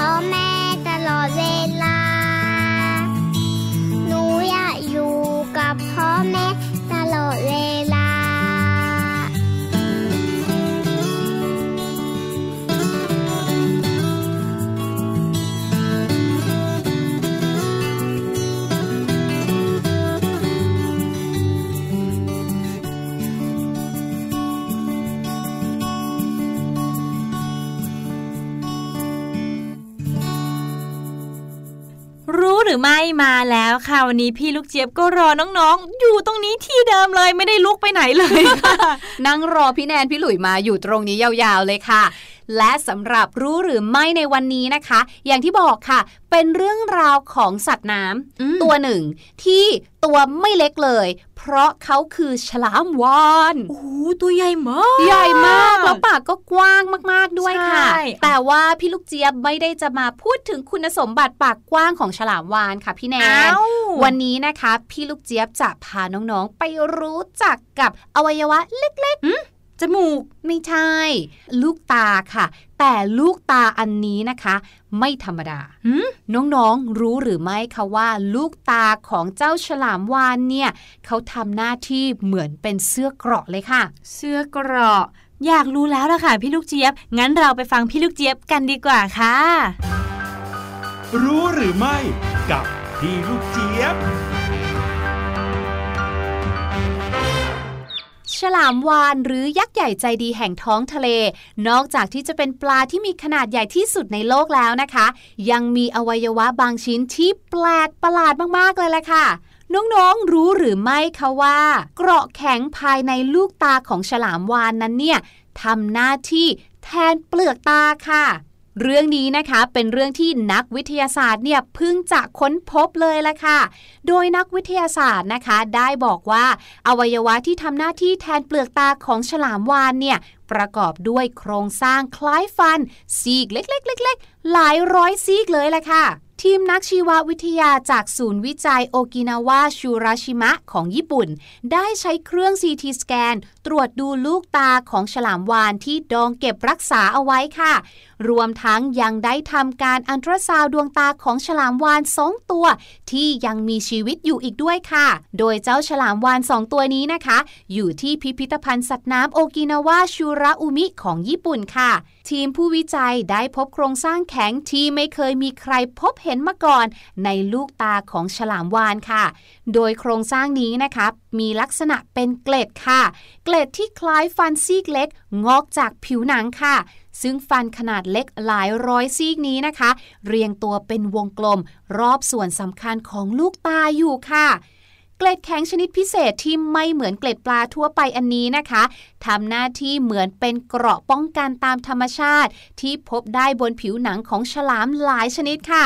กับ หรือไม่มาแล้วค่ะวันนี้พี่ลูกเจี๊ยบก็รอน้องๆ อยู่ตรงนี้ที่เดิมเลยไม่ได้ลุกไปไหนเลย นั่งรอพี่แนนพี่หลุยมาอยู่ตรงนี้ยาวๆเลยค่ะ และสำหรับรู้หรือไม่ในวันนี้นะคะ อย่างที่บอกค่ะ เป็นเรื่องราวของสัตว์น้ำอืมตัวหนึ่ง ที่ตัวไม่เล็กเลย เพราะเขาคือฉลามวานโอ้โหตัวใหญ่มาก ใหญ่มาก แล้วปากก็กว้างมาก ๆด้วยค่ะใช่แต่ว่าพี่ลูกเจี๊ยบไม่ได้จะมาพูดถึงคุณสมบัติปากกว้างของฉลามวานค่ะพี่แนนอ้าววันนี้นะคะ พี่ลูกเจี๊ยบจะพาน้องๆไปรู้จักกับอวัยวะเล็ก จมูกๆไม่ใช่ ลูกตาค่ะ แต่ลูกตาอันนี้นะคะ ไม่ธรรมดาหืมน้องๆรู้หรือไม่คะว่า ลูกตาของเจ้าฉลามวานเนี่ยเขาทำหน้าที่เหมือนเป็นเสื้อเกราะเลยค่ะ เสื้อเกราะ อยากรู้แล้วล่ะค่ะพี่ลูกเจี๊ยบ งั้นเราไปฟังพี่ลูกเจี๊ยบกันดีกว่าค่ะ รู้หรือไม่กับพี่ลูกเจี๊ยบ ฉลามวานหรือยักษ์ใหญ่ใจดีแห่งท้องทะเล นอกจากที่จะเป็นปลาที่มีขนาดใหญ่ที่สุดในโลกแล้วนะคะ ยังมีอวัยวะบางชิ้นที่แปลกประหลาดมากๆเลยแหละค่ะน้องๆ รู้หรือไม่คะว่า เกราะแข็งภายในลูกตาของฉลามวานนั้นเนี่ยทำหน้าที่แทนเปลือกตาค่ะ เรื่องนี้นะคะเป็นเรื่องที่นักวิทยาศาสตร์เนี่ยเพิ่งจะค้นพบเลยละค่ะ โดยนักวิทยาศาสตร์นะคะ ได้บอกว่าอวัยวะที่ทำหน้าที่แทนเปลือกตาของฉลามวานเนี่ยประกอบด้วยโครงสร้างคล้ายฟัน ซีกเล็กๆๆๆหลายร้อยซีกเลยละค่ะทีมนักชีววิทยาจากศูนย์วิจัยโอกินาวาชูราชิมะของญี่ปุ่น ได้ใช้เครื่อง CT สแกน ตรวจดูลูกตาของฉลามวานที่ดองเก็บรักษาเอาไว้ค่ะ รวมทั้งยังได้ทำการอันตราซาวดวงตาของฉลามวานสองตัว ที่ยังมีชีวิตอยู่อีกด้วยค่ะ โดยเจ้าฉลามวานสองตัวนี้นะคะ อยู่ที่พิพิธภัณฑ์สัตว์น้ำโอกินาวาชูราอุมิของญี่ปุ่นค่ะ ทีมผู้วิจัยได้พบโครงสร้างแข็งที่ไม่เคยมีใครพบเห็นมาก่อน ในลูกตาของฉลามวานค่ะ โดยโครงสร้างนี้นะคะมีลักษณะเป็นเกล็ดค่ะ เกล็ดที่คล้ายฟันซีกเล็ก งอกจากผิวหนังค่ะ ซึ่งฟันขนาดเล็กหลายร้อยซี่นี้นะคะ เรียงตัวเป็นวงกลม รอบส่วนสำคัญของลูกตาอยู่ค่ะเกล็ดแข็งชนิดพิเศษที่ไม่เหมือนเกล็ดปลาทั่วไปอันนี้นะคะทำหน้าที่เหมือนเป็นเกราะป้องกันตามธรรมชาติ ที่พบได้บนผิวหนังของฉลามหลายชนิดค่ะ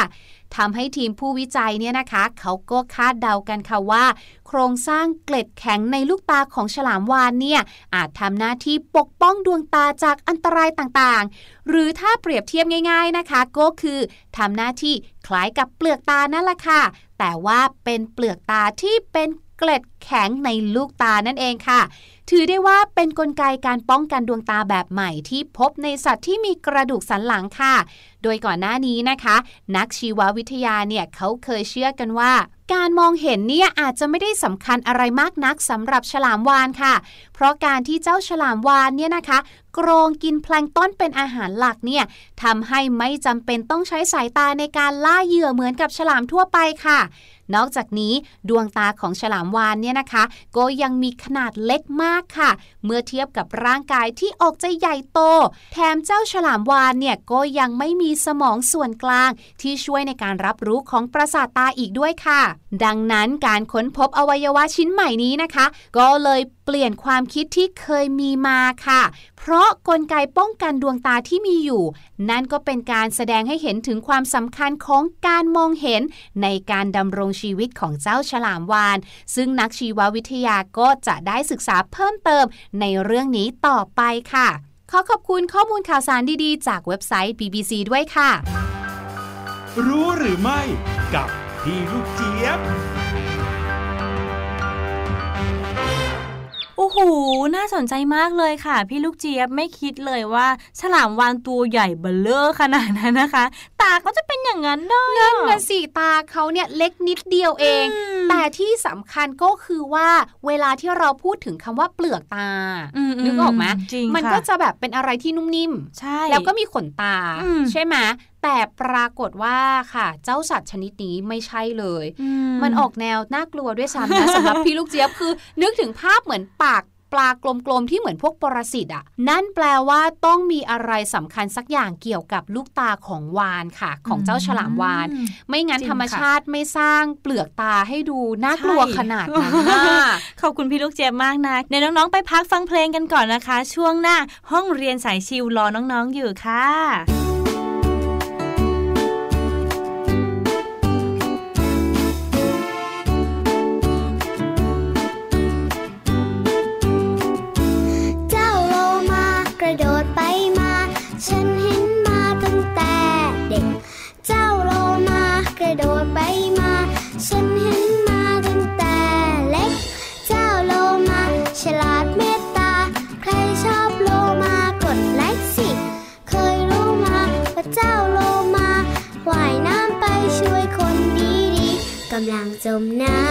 ทำให้ทีมผู้วิจัยเนี่ยนะคะ เขาก็คาดเดากันค่ะว่า โครงสร้างเกล็ดแข็งในลูกตาของฉลามวานเนี่ยอาจทำหน้าที่ปกป้องดวงตาจากอันตรายต่างๆ หรือถ้าเปรียบเทียบง่าย ๆนะคะ ก็คือทำหน้าที่คล้ายกับเปลือกตานั่นแหละค่ะ แต่ว่าเป็นเปลือกตาที่เป็น เกล็ดแข็งในลูกตานั่นเองค่ะ ถือได้ว่าเป็นนกลไกการป้องกันดวงตาแบบใหม่ที่พบในสัตว์ที่มีกระดูกสันหลังค่ะ โดยก่อนหน้านี้นะคะ นักชีววิทยาเนี่ยเขาเคยเชื่อกันว่าการมองเห็นเนี่ยอาจจะไม่ได้สำคัญอะไรมากนักสำหรับฉลามวานค่ะ เพราะการที่เจ้าฉลามวานเนี่ยนะคะ กรองกินแพลงต้นเป็นอาหารหลักเนี่ยทำให้ไม่จำเป็นต้องใช้สายตาในการล่าเหยื่อเหมือนกับฉลามทั่วไปค่ะ นอกจากนี้ดวงตาของฉลามวานเนี่ยนะคะ ก็ยังมีขนาดเล็กมากค่ะ เมื่อเทียบกับร่างกายที่ออกจะใหญ่โต แถมเจ้าฉลามวานเนี่ยก็ยังไม่มีสมองส่วนกลาง ที่ช่วยในการรับรู้ของประสาทตาอีกด้วยค่ะ ดังนั้นการค้นพบอวัยวะชิ้นใหม่นี้นะคะ ก็เลยเปลี่ยนความคิดที่เคยมีมาค่ะ เพราะกลไกป้องกันดวงตาที่มีอยู่ นั่นก็เป็นการแสดงให้เห็นถึงความสำคัญของการมองเห็นในการดำรงชีวิตของเจ้าฉลามวาน ซึ่งนักชีววิทยาก็จะได้ศึกษาเพิ่มเติมในเรื่องนี้ต่อไปค่ะ ขอขอบคุณข้อมูลข่าวสารดีๆ จากเว็บไซต์ BBC ด้วยค่ะ รู้หรือไม่กับพี่ลูกเจี๊ยบ โอ้โห น่าสนใจมากเลยค่ะ พี่ลูกเจี๊ยบไม่คิดเลยว่า ฉลามวานตัวใหญ่เบลเลอร์ขนาดนั้นนะคะ ตาก็จะเป็นอย่างนั้นได้นั่นนะสีตาเขาเนี่ยเล็กนิดเดียวเอง แต่ที่สำคัญก็คือว่าเวลาที่เราพูดถึงคำว่าเปลือกตา นึกออกไหมมันก็จะแบบเป็นอะไรที่นุ่มนิ่มใช่แล้วก็มีขนตา ใช่ไหม แต่ปรากฏว่าค่ะ เจ้าสัตว์ชนิดนี้ไม่ใช่เลย มันออกแนวน่ากลัวด้วยซ้ำนะสำหรับพี่ลูกเจี๊ยบคือ นึกถึงภาพเหมือนปากปลากลมๆที่เหมือนพวกปรสิตอะ นั่นแปลว่าต้องมีอะไรสำคัญสักอย่างเกี่ยวกับลูกตาของวานค่ะ ของเจ้าฉลามวาน ไม่งั้นธรรมชาติไม่สร้างเปลือกตาให้ดูน่ากลัวขนาดนั้นขอบคุณพี่ลูกเจี๊ยบมากนะเดี๋ยวน้องๆไปพักฟังเพลงกันก่อนนะคะ ช่วงหน้าห้องเรียนสายชิวรอน้องๆอยู่ค่ะ จม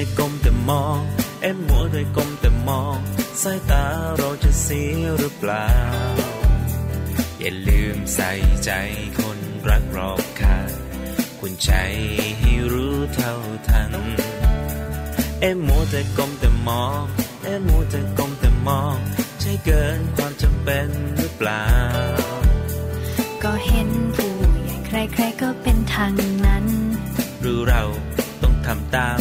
แต่ก้มแต่มอง เอ็มมัวแต่ก้มแต่มอง สายตาเราจะเสียหรือเปล่า อย่าลืมใส่ใจคนรักรอบค่างคุณใจให้รู้เท่าทัน เอ็มมัวแต่ก้มแต่มอง เอ็มมัวแต่ก้มแต่มอง ใช่เกินความจำเป็นหรือเปล่า ก็เห็นผู้ใหญ่ใครๆก็เป็นทางนั้น หรือเราต้องทำตาม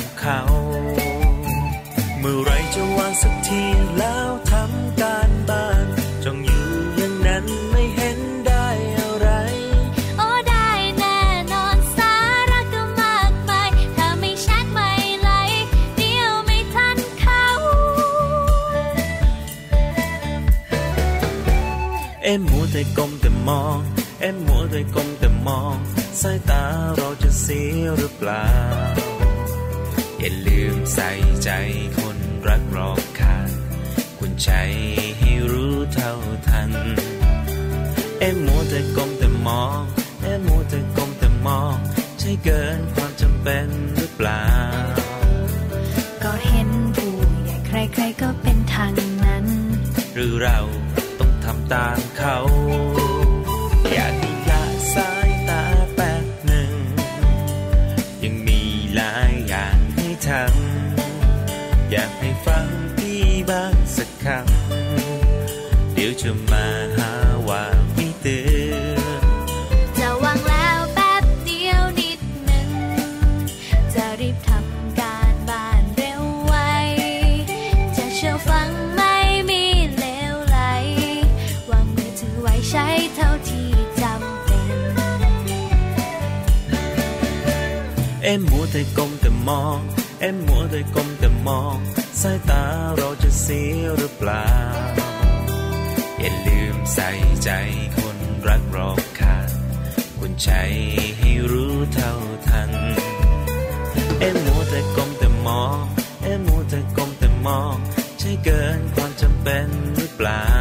แต่ก้มแต่มอง เอ็มมัวแต่ก้มแต่มอง สายตาเราจะเสียหรือเปล่า อย่าลืมใส่ใจคนรักรอบค่างคุณใจให้รู้เท่าทัน เอ็มมัวแต่ก้มแต่มอง เอ็มมัวแต่ก้มแต่มอง ใช่เกินความจำเป็นหรือเปล่า ก็เห็นผู้ใหญ่ใครๆก็เป็นทางนั้น หรือเราต้อง ทำตามเขา เอ็มมัวแต่ก้มแต่มอง เอ็มมัวแต่ก้มแต่มอง สายตาเราจะเสียหรือเปล่า อย่าลืมใส่ใจคนรักรอบค่างคุณใจให้รู้เท่าทัน เอ็มมัวแต่ก้มแต่มอง เอ็มมัวแต่ก้มแต่มอง ใช่เกินความจำเป็นหรือเปล่า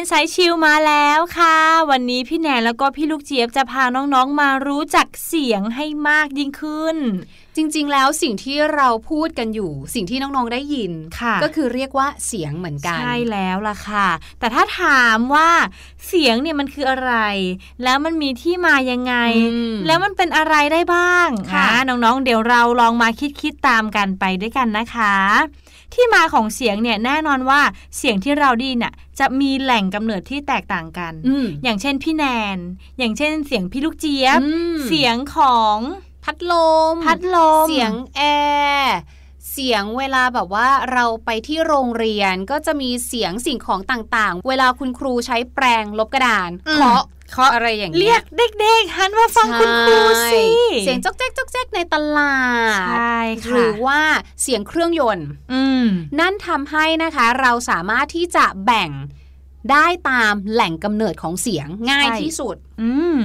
นสายชิวมาแล้วค่ะ วันนี้พี่แนนแล้วก็พี่ลูกเจี๊ยบจะพาน้องๆมารู้จักเสียงให้มากยิ่งขึ้น จริงๆ แล้วสิ่งที่เราพูดกันอยู่ สิ่งที่น้องๆได้ยินค่ะก็คือเรียกว่าเสียงเหมือนกันใช่แล้วล่ะค่ะ แต่ถ้าถามว่าเสียงเนี่ยมันคืออะไร แล้วมันมีที่มายังไงอืมแล้วมันเป็นอะไรได้บ้างค่ะอ่าน้องๆ เดี๋ยวเราลองมาคิดๆตามกันไปด้วยกันนะคะ ที่มาของเสียงเนี่ยแน่นอนว่าเสียงที่เราไดยินน่ะจะมีแหล่งกำเนิดที่แตกต่างกันอืมอย่างเช่นพี่แนน อย่างเช่นเสียงพี่ลูกเจี๊ยบอืมเสียงของพัดลม พัดลม เสียงแอร์เสียงเวลาแบบว่าเราไปที่โรงเรียนก็จะมีเสียงสิ่งของต่างๆ เวลาคุณครูใช้แปรงลบกระดานอืมเคาะ เคาะอะไรอย่างเรีเงี้ยกเด็กๆหันมาฟังคุณครูสิใช่เสียงจ๊อกแจ๊กจ๊อกแจ๊กในตลาดใช่ค่ะหรือว่าเสียงเครื่องยนต์อืมนั่นทำให้นะคะ เราสามารถที่จะแบ่ง ได้ตามแหล่งกำเนิดของเสียงง่ายใช่ที่สุด อืม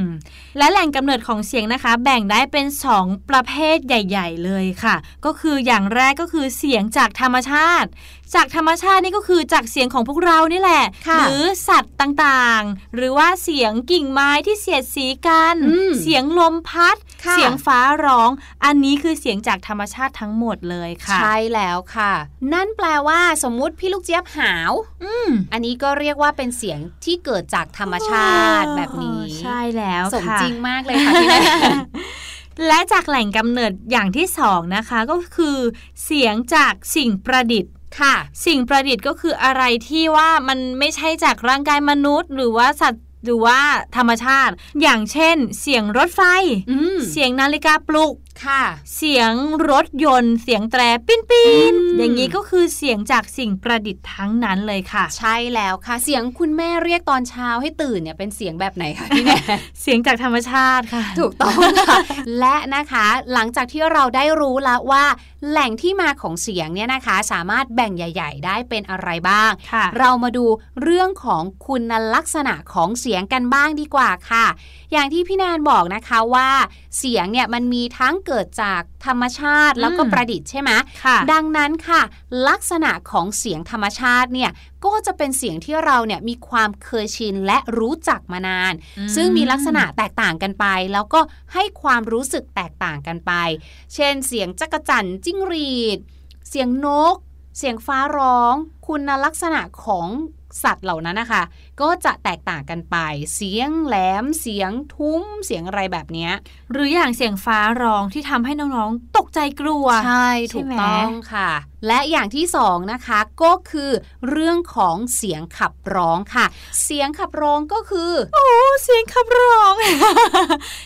และแหล่งกำเนิดของเสียงนะคะ แบ่งได้เป็น 2 ประเภทใหญ่ ๆ เลยค่ะ ก็คืออย่างแรกก็คือเสียงจากธรรมชาติ จากธรรมชาตินี่ก็คือจากเสียงของพวกเรานี่แหละค่ะหรือสัตว์ต่างๆ หรือว่าเสียงกิ่งไม้ที่เสียดสีกันอืมเสียงลมพัดค่ะ เสียงฟ้าร้อง อันนี้คือเสียงจากธรรมชาติทั้งหมดเลยค่ะ ใช่แล้วค่ะ นั่นแปลว่าสมมุติพี่ลูกเจี๊ยบหาว อืมอันนี้ก็เรียกว่าเป็นเสียงที่เกิดจากธรรมชาติแบบนี้ ใช่แล้วสมค่ะจริงมากเลยค่ะพี่แนนและจากแหล่งกำเนิดอย่างที่สองนะคะก็คือ เสียงจากสิ่งประดิษฐ์ค่ะ สิ่งประดิษฐ์ก็คืออะไรที่ว่ามันไม่ใช่จากร่างกายมนุษย์ หรือว่าสัตว์ หรือว่าธรรมชาติ อย่างเช่น เสียงรถไฟอืมเสียงนาฬิกาปลุกค่ะ เสียงรถยนต์ เสียงแตรปิ้นปินอย่างนี้ก็คือเสียงจากสิ่งประดิษฐ์ทั้งนั้นเลยค่ะ ใช่แล้วค่ะ เสียงคุณแม่เรียกตอนเช้าให้ตื่นเนี่ยเป็นเสียงแบบไหนคะพี่แม่เสียงจากธรรมชาติค่ะ ถูกต้องค่ะและนะคะ หลังจากที่เราได้รู้แล้วว่า แหล่งที่มาของเสียงเนี่ยนะคะสามารถแบ่งใหญ่ ๆ ได้เป็นอะไรบ้างค่ะเรามาดูเรื่องของคุณลักษณะของเสียงกันบ้างดีกว่าค่ะ อย่างที่พี่แนนบอกนะคะว่า เสียงเนี่ยมันมีทั้งเกิดจาก ธรรมชาติแล้วก็อืมประดิษฐ์ใช่ไหมค่ะดังนั้นค่ะ ลักษณะของเสียงธรรมชาติเนี่ยก็จะเป็นเสียงที่เราเนี่ยมีความเคยชินและรู้จักมานาน ซึ่งมีลักษณะแตกต่างกันไป แล้วก็ให้ความรู้สึกแตกต่างกันไป เช่น เสียงจักจั่นจิ้งหรีด เสียงนก เสียงฟ้าร้อง คุณลักษณะของสัตว์เหล่านั้นนะคะก็จะแตกต่างกันไป เสียงแหลมเสียงทุ้มเสียงอะไรแบบเนี้ยหรืออย่างเสียงฟ้าร้องที่ทำให้น้องๆตกใจกลัว ใช่ใช่ถูกไหมต้องค่ะ และอย่างที่สองนะคะก็คือเรื่องของเสียงขับร้องค่ะ เสียงขับร้องก็คือ โอ้เสียงขับร้อง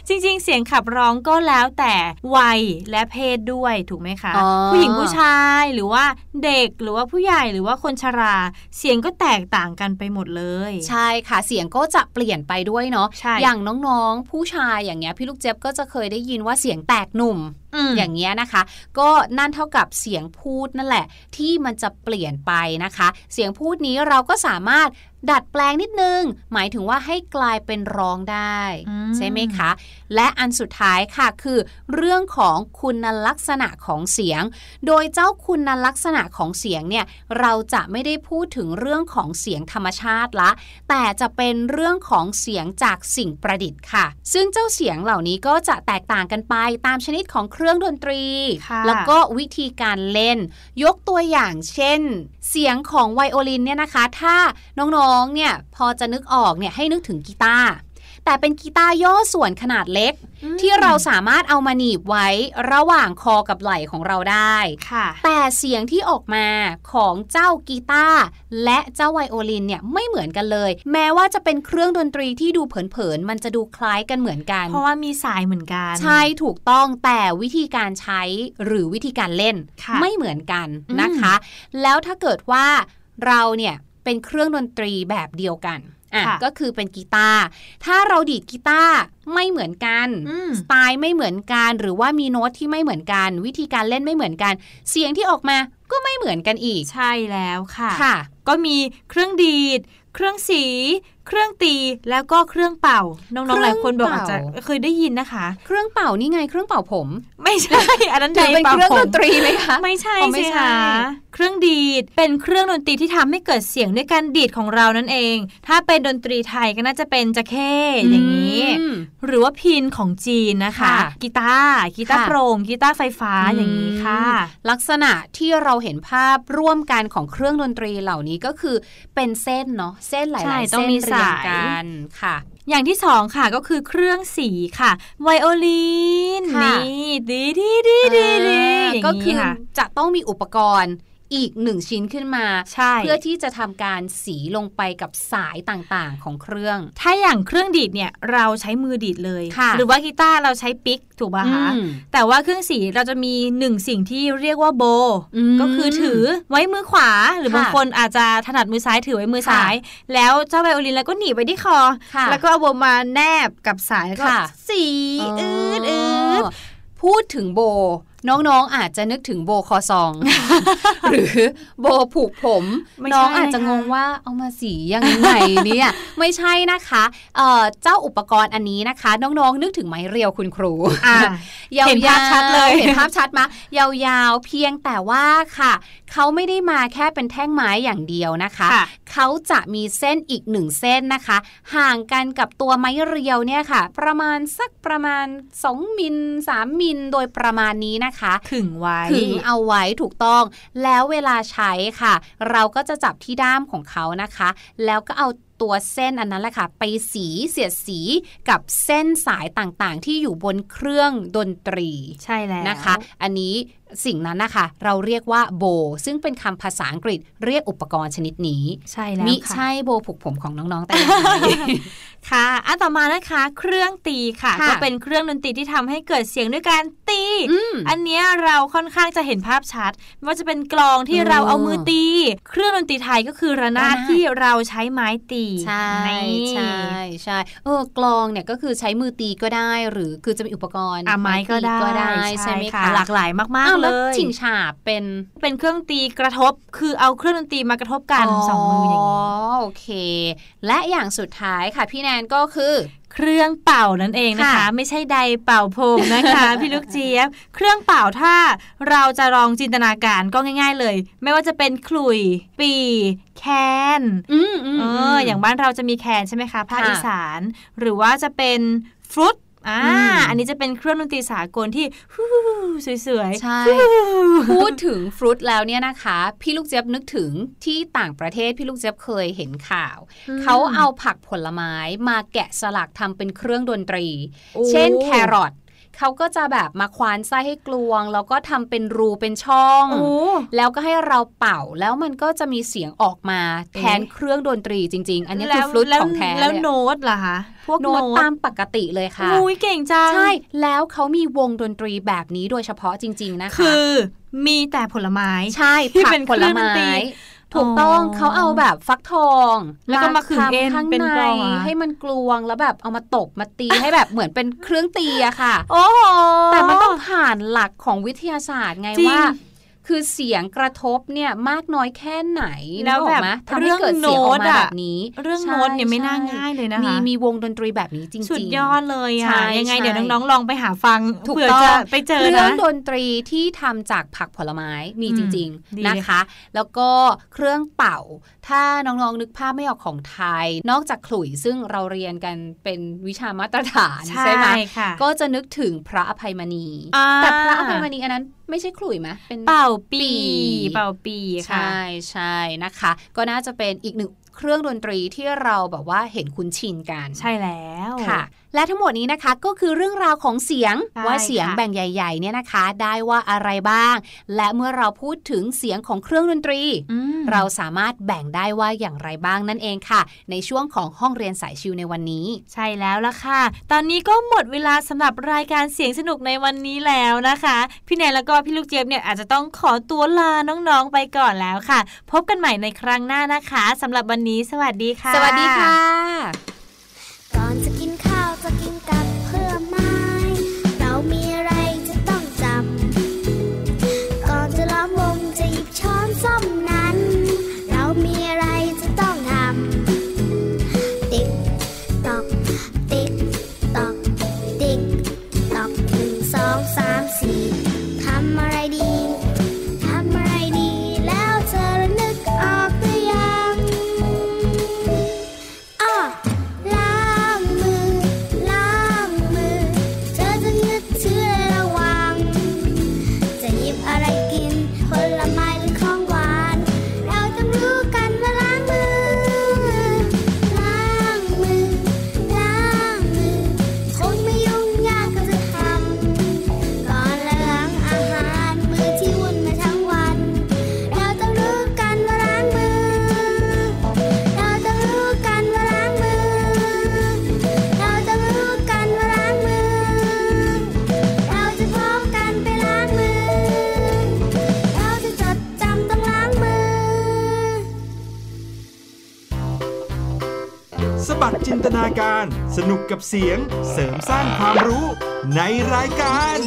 จริงๆ เสียงขับร้องก็แล้วแต่วัยและเพศด้วยถูกไหมคะอ๋อผู้หญิงผู้ชายหรือว่าเด็กหรือว่าผู้ใหญ่หรือว่าคนชรา เสียงก็แตกต่างกันไปหมดเลยใช่ค่ะเสียงก็จะเปลี่ยนไปด้วยเนาะใช่อย่างน้องๆ ผู้ชายอย่างเงี้ยพี่ลูกเจ็บก็จะเคยได้ยินว่าเสียงแตกหนุ่มมอย่างเงี้ยนะคะ ก็นั่นเท่ากับเสียงพูดนั่นแหละ ที่มันจะเปลี่ยนไปนะคะ เสียงพูดนี้เราก็สามารถดัดแปลงนิดนึง หมายถึงว่าให้กลายเป็นร้องได้อืมใช่ไหมคะ และอันสุดท้ายค่ะคือ เรื่องของคุณลักษณะของเสียง โดยเจ้าคุณลักษณะของเสียงเนี่ยเราจะไม่ได้พูดถึงเรื่องของเสียงธรรมชาติละ แต่จะเป็นเรื่องของเสียงจากสิ่งประดิษฐ์ค่ะ ซึ่งเจ้าเสียงเหล่านี้ก็จะแตกต่างกันไปตามชนิดของเครื่องดนตรีค่ะแล้วก็วิธีการเล่น ยกตัวอย่างเช่น เสียงของไวโอลินเนี่ยนะคะ ถ้าน้องๆเนี่ยพอจะนึกออกเนี่ยให้นึกถึงกีตาร์ แต่เป็นกีตาร์ย่อส่วนขนาดเล็ก ที่เราสามารถเอามาหนีบไว้ระหว่างคอกับไหล่ของเราได้ค่ะแต่เสียงที่ออกมาของเจ้ากีตาร์และเจ้าไวโอลินเนี่ยไม่เหมือนกันเลย แม้ว่าจะเป็นเครื่องดนตรีที่ดูเผินๆมันจะดูคล้ายกันเหมือนกัน เพราะว่ามีสายเหมือนกัน ใช่ถูกต้องแต่วิธีการใช้หรือวิธีการเล่นค่ะไม่เหมือนกันอืมนะคะ แล้วถ้าเกิดว่าเราเนี่ยเป็นเครื่องดนตรีแบบเดียวกัน อะค่ะก็คือเป็นกีตาร์ถ้าเราดีดกีตาร์ไม่เหมือนกันอืมสไตล์ไม่เหมือนกัน หรือว่ามีโน้ตที่ไม่เหมือนกัน วิธีการเล่นไม่เหมือนกัน เสียงที่ออกมาก็ไม่เหมือนกันอีก ใช่แล้วค่ะค่ะ ก็มีเครื่องดีด เครื่องสี เครื่องตีแล้วก็เครื่องเป่า น้องๆหลายคนบอกอาจจะเครื่องเป่าเคยได้ยินนะคะ เครื่องเป่านี่ไงเครื่องเป่าผม ไม่ใช่อันนั้นถือเป็นใป่าเครื่องผมดนตรีไหมคะไม่ใช่อ๋อไม่สิใช่คะ เครื่องดีด เป็นเครื่องดนตรีที่ทำให้เกิดเสียงด้วยการดีดของเรานั่นเอง ถ้าเป็นดนตรีไทยก็น่าจะเป็นจะเข้อย่างนี้อืมหรือว่าพินของจีนนะคะค่ะกีตาร์กีตาร์ค่ะโปร่งกีตาร์ไฟฟ้าอย่างนี้ค่ะ ลักษณะที่เราเห็นภาพร่วมกันของเครื่องดนตรีเหล่านี้ก็คือเป็นเส้นเนาะเส้นหลายใช่ๆต้องเส้นมีเรียงสายกันค่ะอย่างที่สองค่ะก็คือเครื่องสีค่ะ ไวโอลินค่ะนี่ดีดีดีดีดีอ่าอย่างก็นี้คือค่ะจะต้องมีอุปกรณ์ อีกหนึ่งชิ้นขึ้นมาใช่เพื่อที่จะทำการสีลงไปกับสายต่างๆของเครื่อง ถ้าอย่างเครื่องดีดเนี่ยเราใช้มือดีดเลยค่ะหรือว่ากีตาร์เราใช้ปิกถูกป่ะคะอืมแต่ว่าเครื่องสีเราจะมีหนึ่งสิ่งที่เรียกว่าโบอืมก็คือถือไว้มือขวา หรือค่ะบางคนอาจจะถนัดมือซ้ายถือไว้มือค่ะซ้าย แล้วเจ้าไวโอลินแล้วก็หนีบไปที่คอค่ะแล้วก็เอาโบมาแนบกับสายแล้วก็ค่ะสีอืดอืดพูดถึงโบน้องๆอาจจะนึกถึงโบคอซอง หรือโบผูกผมไม่ใช่น้องอาจจะค่ะงงว่าเอามาสียังไงเนี่ย ไม่ใช่นะคะเอ่อเจ้าอุปกรณ์อันนี้นะคะ น้องๆนึกถึงไม้เรียวคุณครูอะยาวๆเห็นภาพชัดเลยเห็นภาพชัดมะยาวๆเพียงแต่ว่าค่ะ เขาไม่ได้มาแค่เป็นแท่งไม้อย่างเดียวนะคะค่ะเขาจะมีเส้นอีกหนึ่งเส้นนะคะ ห่างกันกับตัวไม้เรียวเนี่ยค่ะ ประมาณสักประมาณ 2มิล3มิลโดยประมาณนี้นะคะขึงไว้ขึงเอาไว้ถูกต้อง แล้วเวลาใช้ค่ะ เราก็จะจับที่ด้ามของเขานะคะ แล้วก็เอาตัวเส้นอันนั้นแหละค่ะ ไปสีเสียดสีกับเส้นสายต่างๆ ที่อยู่บนเครื่องดนตรีใช่แล้วนะคะ อันนี้ สิ่งนั้นนะคะ เราเรียกว่าโบ ซึ่งเป็นคำภาษาอังกฤษเรียกอุปกรณ์ชนิดนี้ ใช่แล้วมิค่ะใช่โบผูกผมของน้องๆแต่อย่างใดค่ะอันต่อมานะคะ เครื่องตีค่ะค่ะก็เป็นเครื่องดนตรีที่ทำให้เกิดเสียงด้วยการตีอืมอันเนี้ยเราค่อนข้างจะเห็นภาพชัดไม่ว่าจะเป็นกลองที่เออเราเอามือตี เครื่องดนตรีไทยก็คือระนาดระนาดที่เราใช้ไม้ตีใช่นี่ใช่ใช่เออกลองเนี่ยก็คือใช้มือตีก็ได้หรือคือจะมีอุปกรณ์อะไม้ก็ได้ตีก็ได้ใช่ไหมคะหลากหลายมากอ้าวๆเลแล้วยชิงฉาบเป็นเป็นเครื่องตีกระทบ คือเอาเครื่องดนตรีมากระทบกันสองมืออย่างนี้โอเค และอย่างสุดท้ายค่ะพี่แนนก็คือเครื่องเป่านั่นเองนะคะค่ะไม่ใช่ใดเป่าผมนะคะ พี่ลูกเจี๊ยบ เครื่องเป่าถ้าเราจะลองจินตนาการก็ง่าย ๆ เลย ไม่ว่าจะเป็นขลุ่ย ปีแคนอืมอืมเอออย่างบ้านเราจะมีแคนใช่ไหมคะภาคค่ะอีสาน หรือว่าจะเป็นฟรุต อ่าอืมอันนี้จะเป็นเครื่องดนตรีสากลที่ฮู้สวยๆใช่ฮู้พูดถึงฟรุตแล้วเนี่ยนะคะ พี่ลูกเจี๊ยบนึกถึงที่ต่างประเทศพี่ลูกเจี๊ยบเคยเห็นข่าว เขาเอาผักผลไม้มาแกะสลักทำเป็นเครื่องดนตรีโอ้เช่นแครอท เขาก็จะแบบมาควานไส้ให้กลวง แล้วก็ทำเป็นรูเป็นช่องโอ้แล้วก็ให้เราเป่าแล้วมันก็จะมีเสียงออกมาแทนเอ๊ะเครื่องดนตรีจริง ๆ อันนี้คือแล้วฟลุตแล้วของแท้แล้วเลยโน้ตล่ะคะพวกโน้โน้ตตตามปกติเลยค่ะอุ้ยเก่งจังใช่ แล้วเขามีวงดนตรีแบบนี้โดยเฉพาะจริง ๆ นะคะ คือมีแต่ผลไม้ใช่ที่ผักเป็นผลเครื่องดนตรีไม้ ถูกต้องอ๋อเขาเอาแบบฟักทอง แล้วก็มาขึงเอ็นทำข้างเป็นในกลองเหรอให้มันกลวงแล้วแบบเอามาตบมาตีให้แบบเหมือนเป็นเครื่องตีอะค่ะ โอ้โหแต่มันต้องผ่านหลักของวิทยาศาสตร์ไงจริงว่า คือเสียงกระทบเนี่ยมากน้อยแค่ไหนแล้วนึกออกไหมแบบทำให้เกิดเสียงออกมาเรื่องโน้ตอะแบบนี้ เรื่องใช่โน้ตเนี่ยไม่น่าใช่ง่ายเลยนะคะมีมีวงดนตรีแบบนี้จริงๆสุดยอดเลยใช่อะยังไงใช่เดี๋ยวน้องๆลองไปหาฟังถูกเผื่อต้องจะไปเจอเครื่อนะงดนตรีที่ทำจากผักผลไม้มีอืมจริงดีๆนะคะ แล้วก็เครื่องเป่า ถ้าน้องๆนึกภาพไม่ออกของไทย นอกจากขลุ่ยซึ่งเราเรียนกันเป็นวิชามาตรฐานใช่ไหมค่ะก็จะนึกถึงพระอภัยมณีอ่าแต่พระอภัยมณีอันนั้นไม่ใช่ขลุ่ยไหมเป็นเป่าปีปีเป่าปีค่ะใช่ใช่นะคะ ก็น่าจะเป็นอีกหนึ่งเครื่องดนตรีที่เราแบบว่าเห็นคุ้นชินกัน ใช่แล้วค่ะ และทั้งหมดนี้นะคะก็คือเรื่องราวของเสียงใช่ว่าเสียงค่ะแบ่งใหญ่ ๆ เนี่ยนะคะ ได้ว่าอะไรบ้าง และเมื่อเราพูดถึงเสียงของเครื่องดนตรีอืม เราสามารถแบ่งได้ว่าอย่างไรบ้างนั่นเองค่ะ ในช่วงของห้องเรียนสายชิวในวันนี้ ใช่แล้วล่ะค่ะ ตอนนี้ก็หมดเวลาสำหรับรายการเสียงสนุกในวันนี้แล้วนะคะ พี่แนนแล้วก็พี่ลูกเจี๊ยบเนี่ยอาจจะต้องขอตัวลาน้องๆไปก่อนแล้วค่ะ พบกันใหม่ในครั้งหน้านะคะสำหรับวันนี้ สวัสดีค่ะ สวัสดีค่ะายการสนุกกับเสียงเสริมสร้างความรู้ในรายการ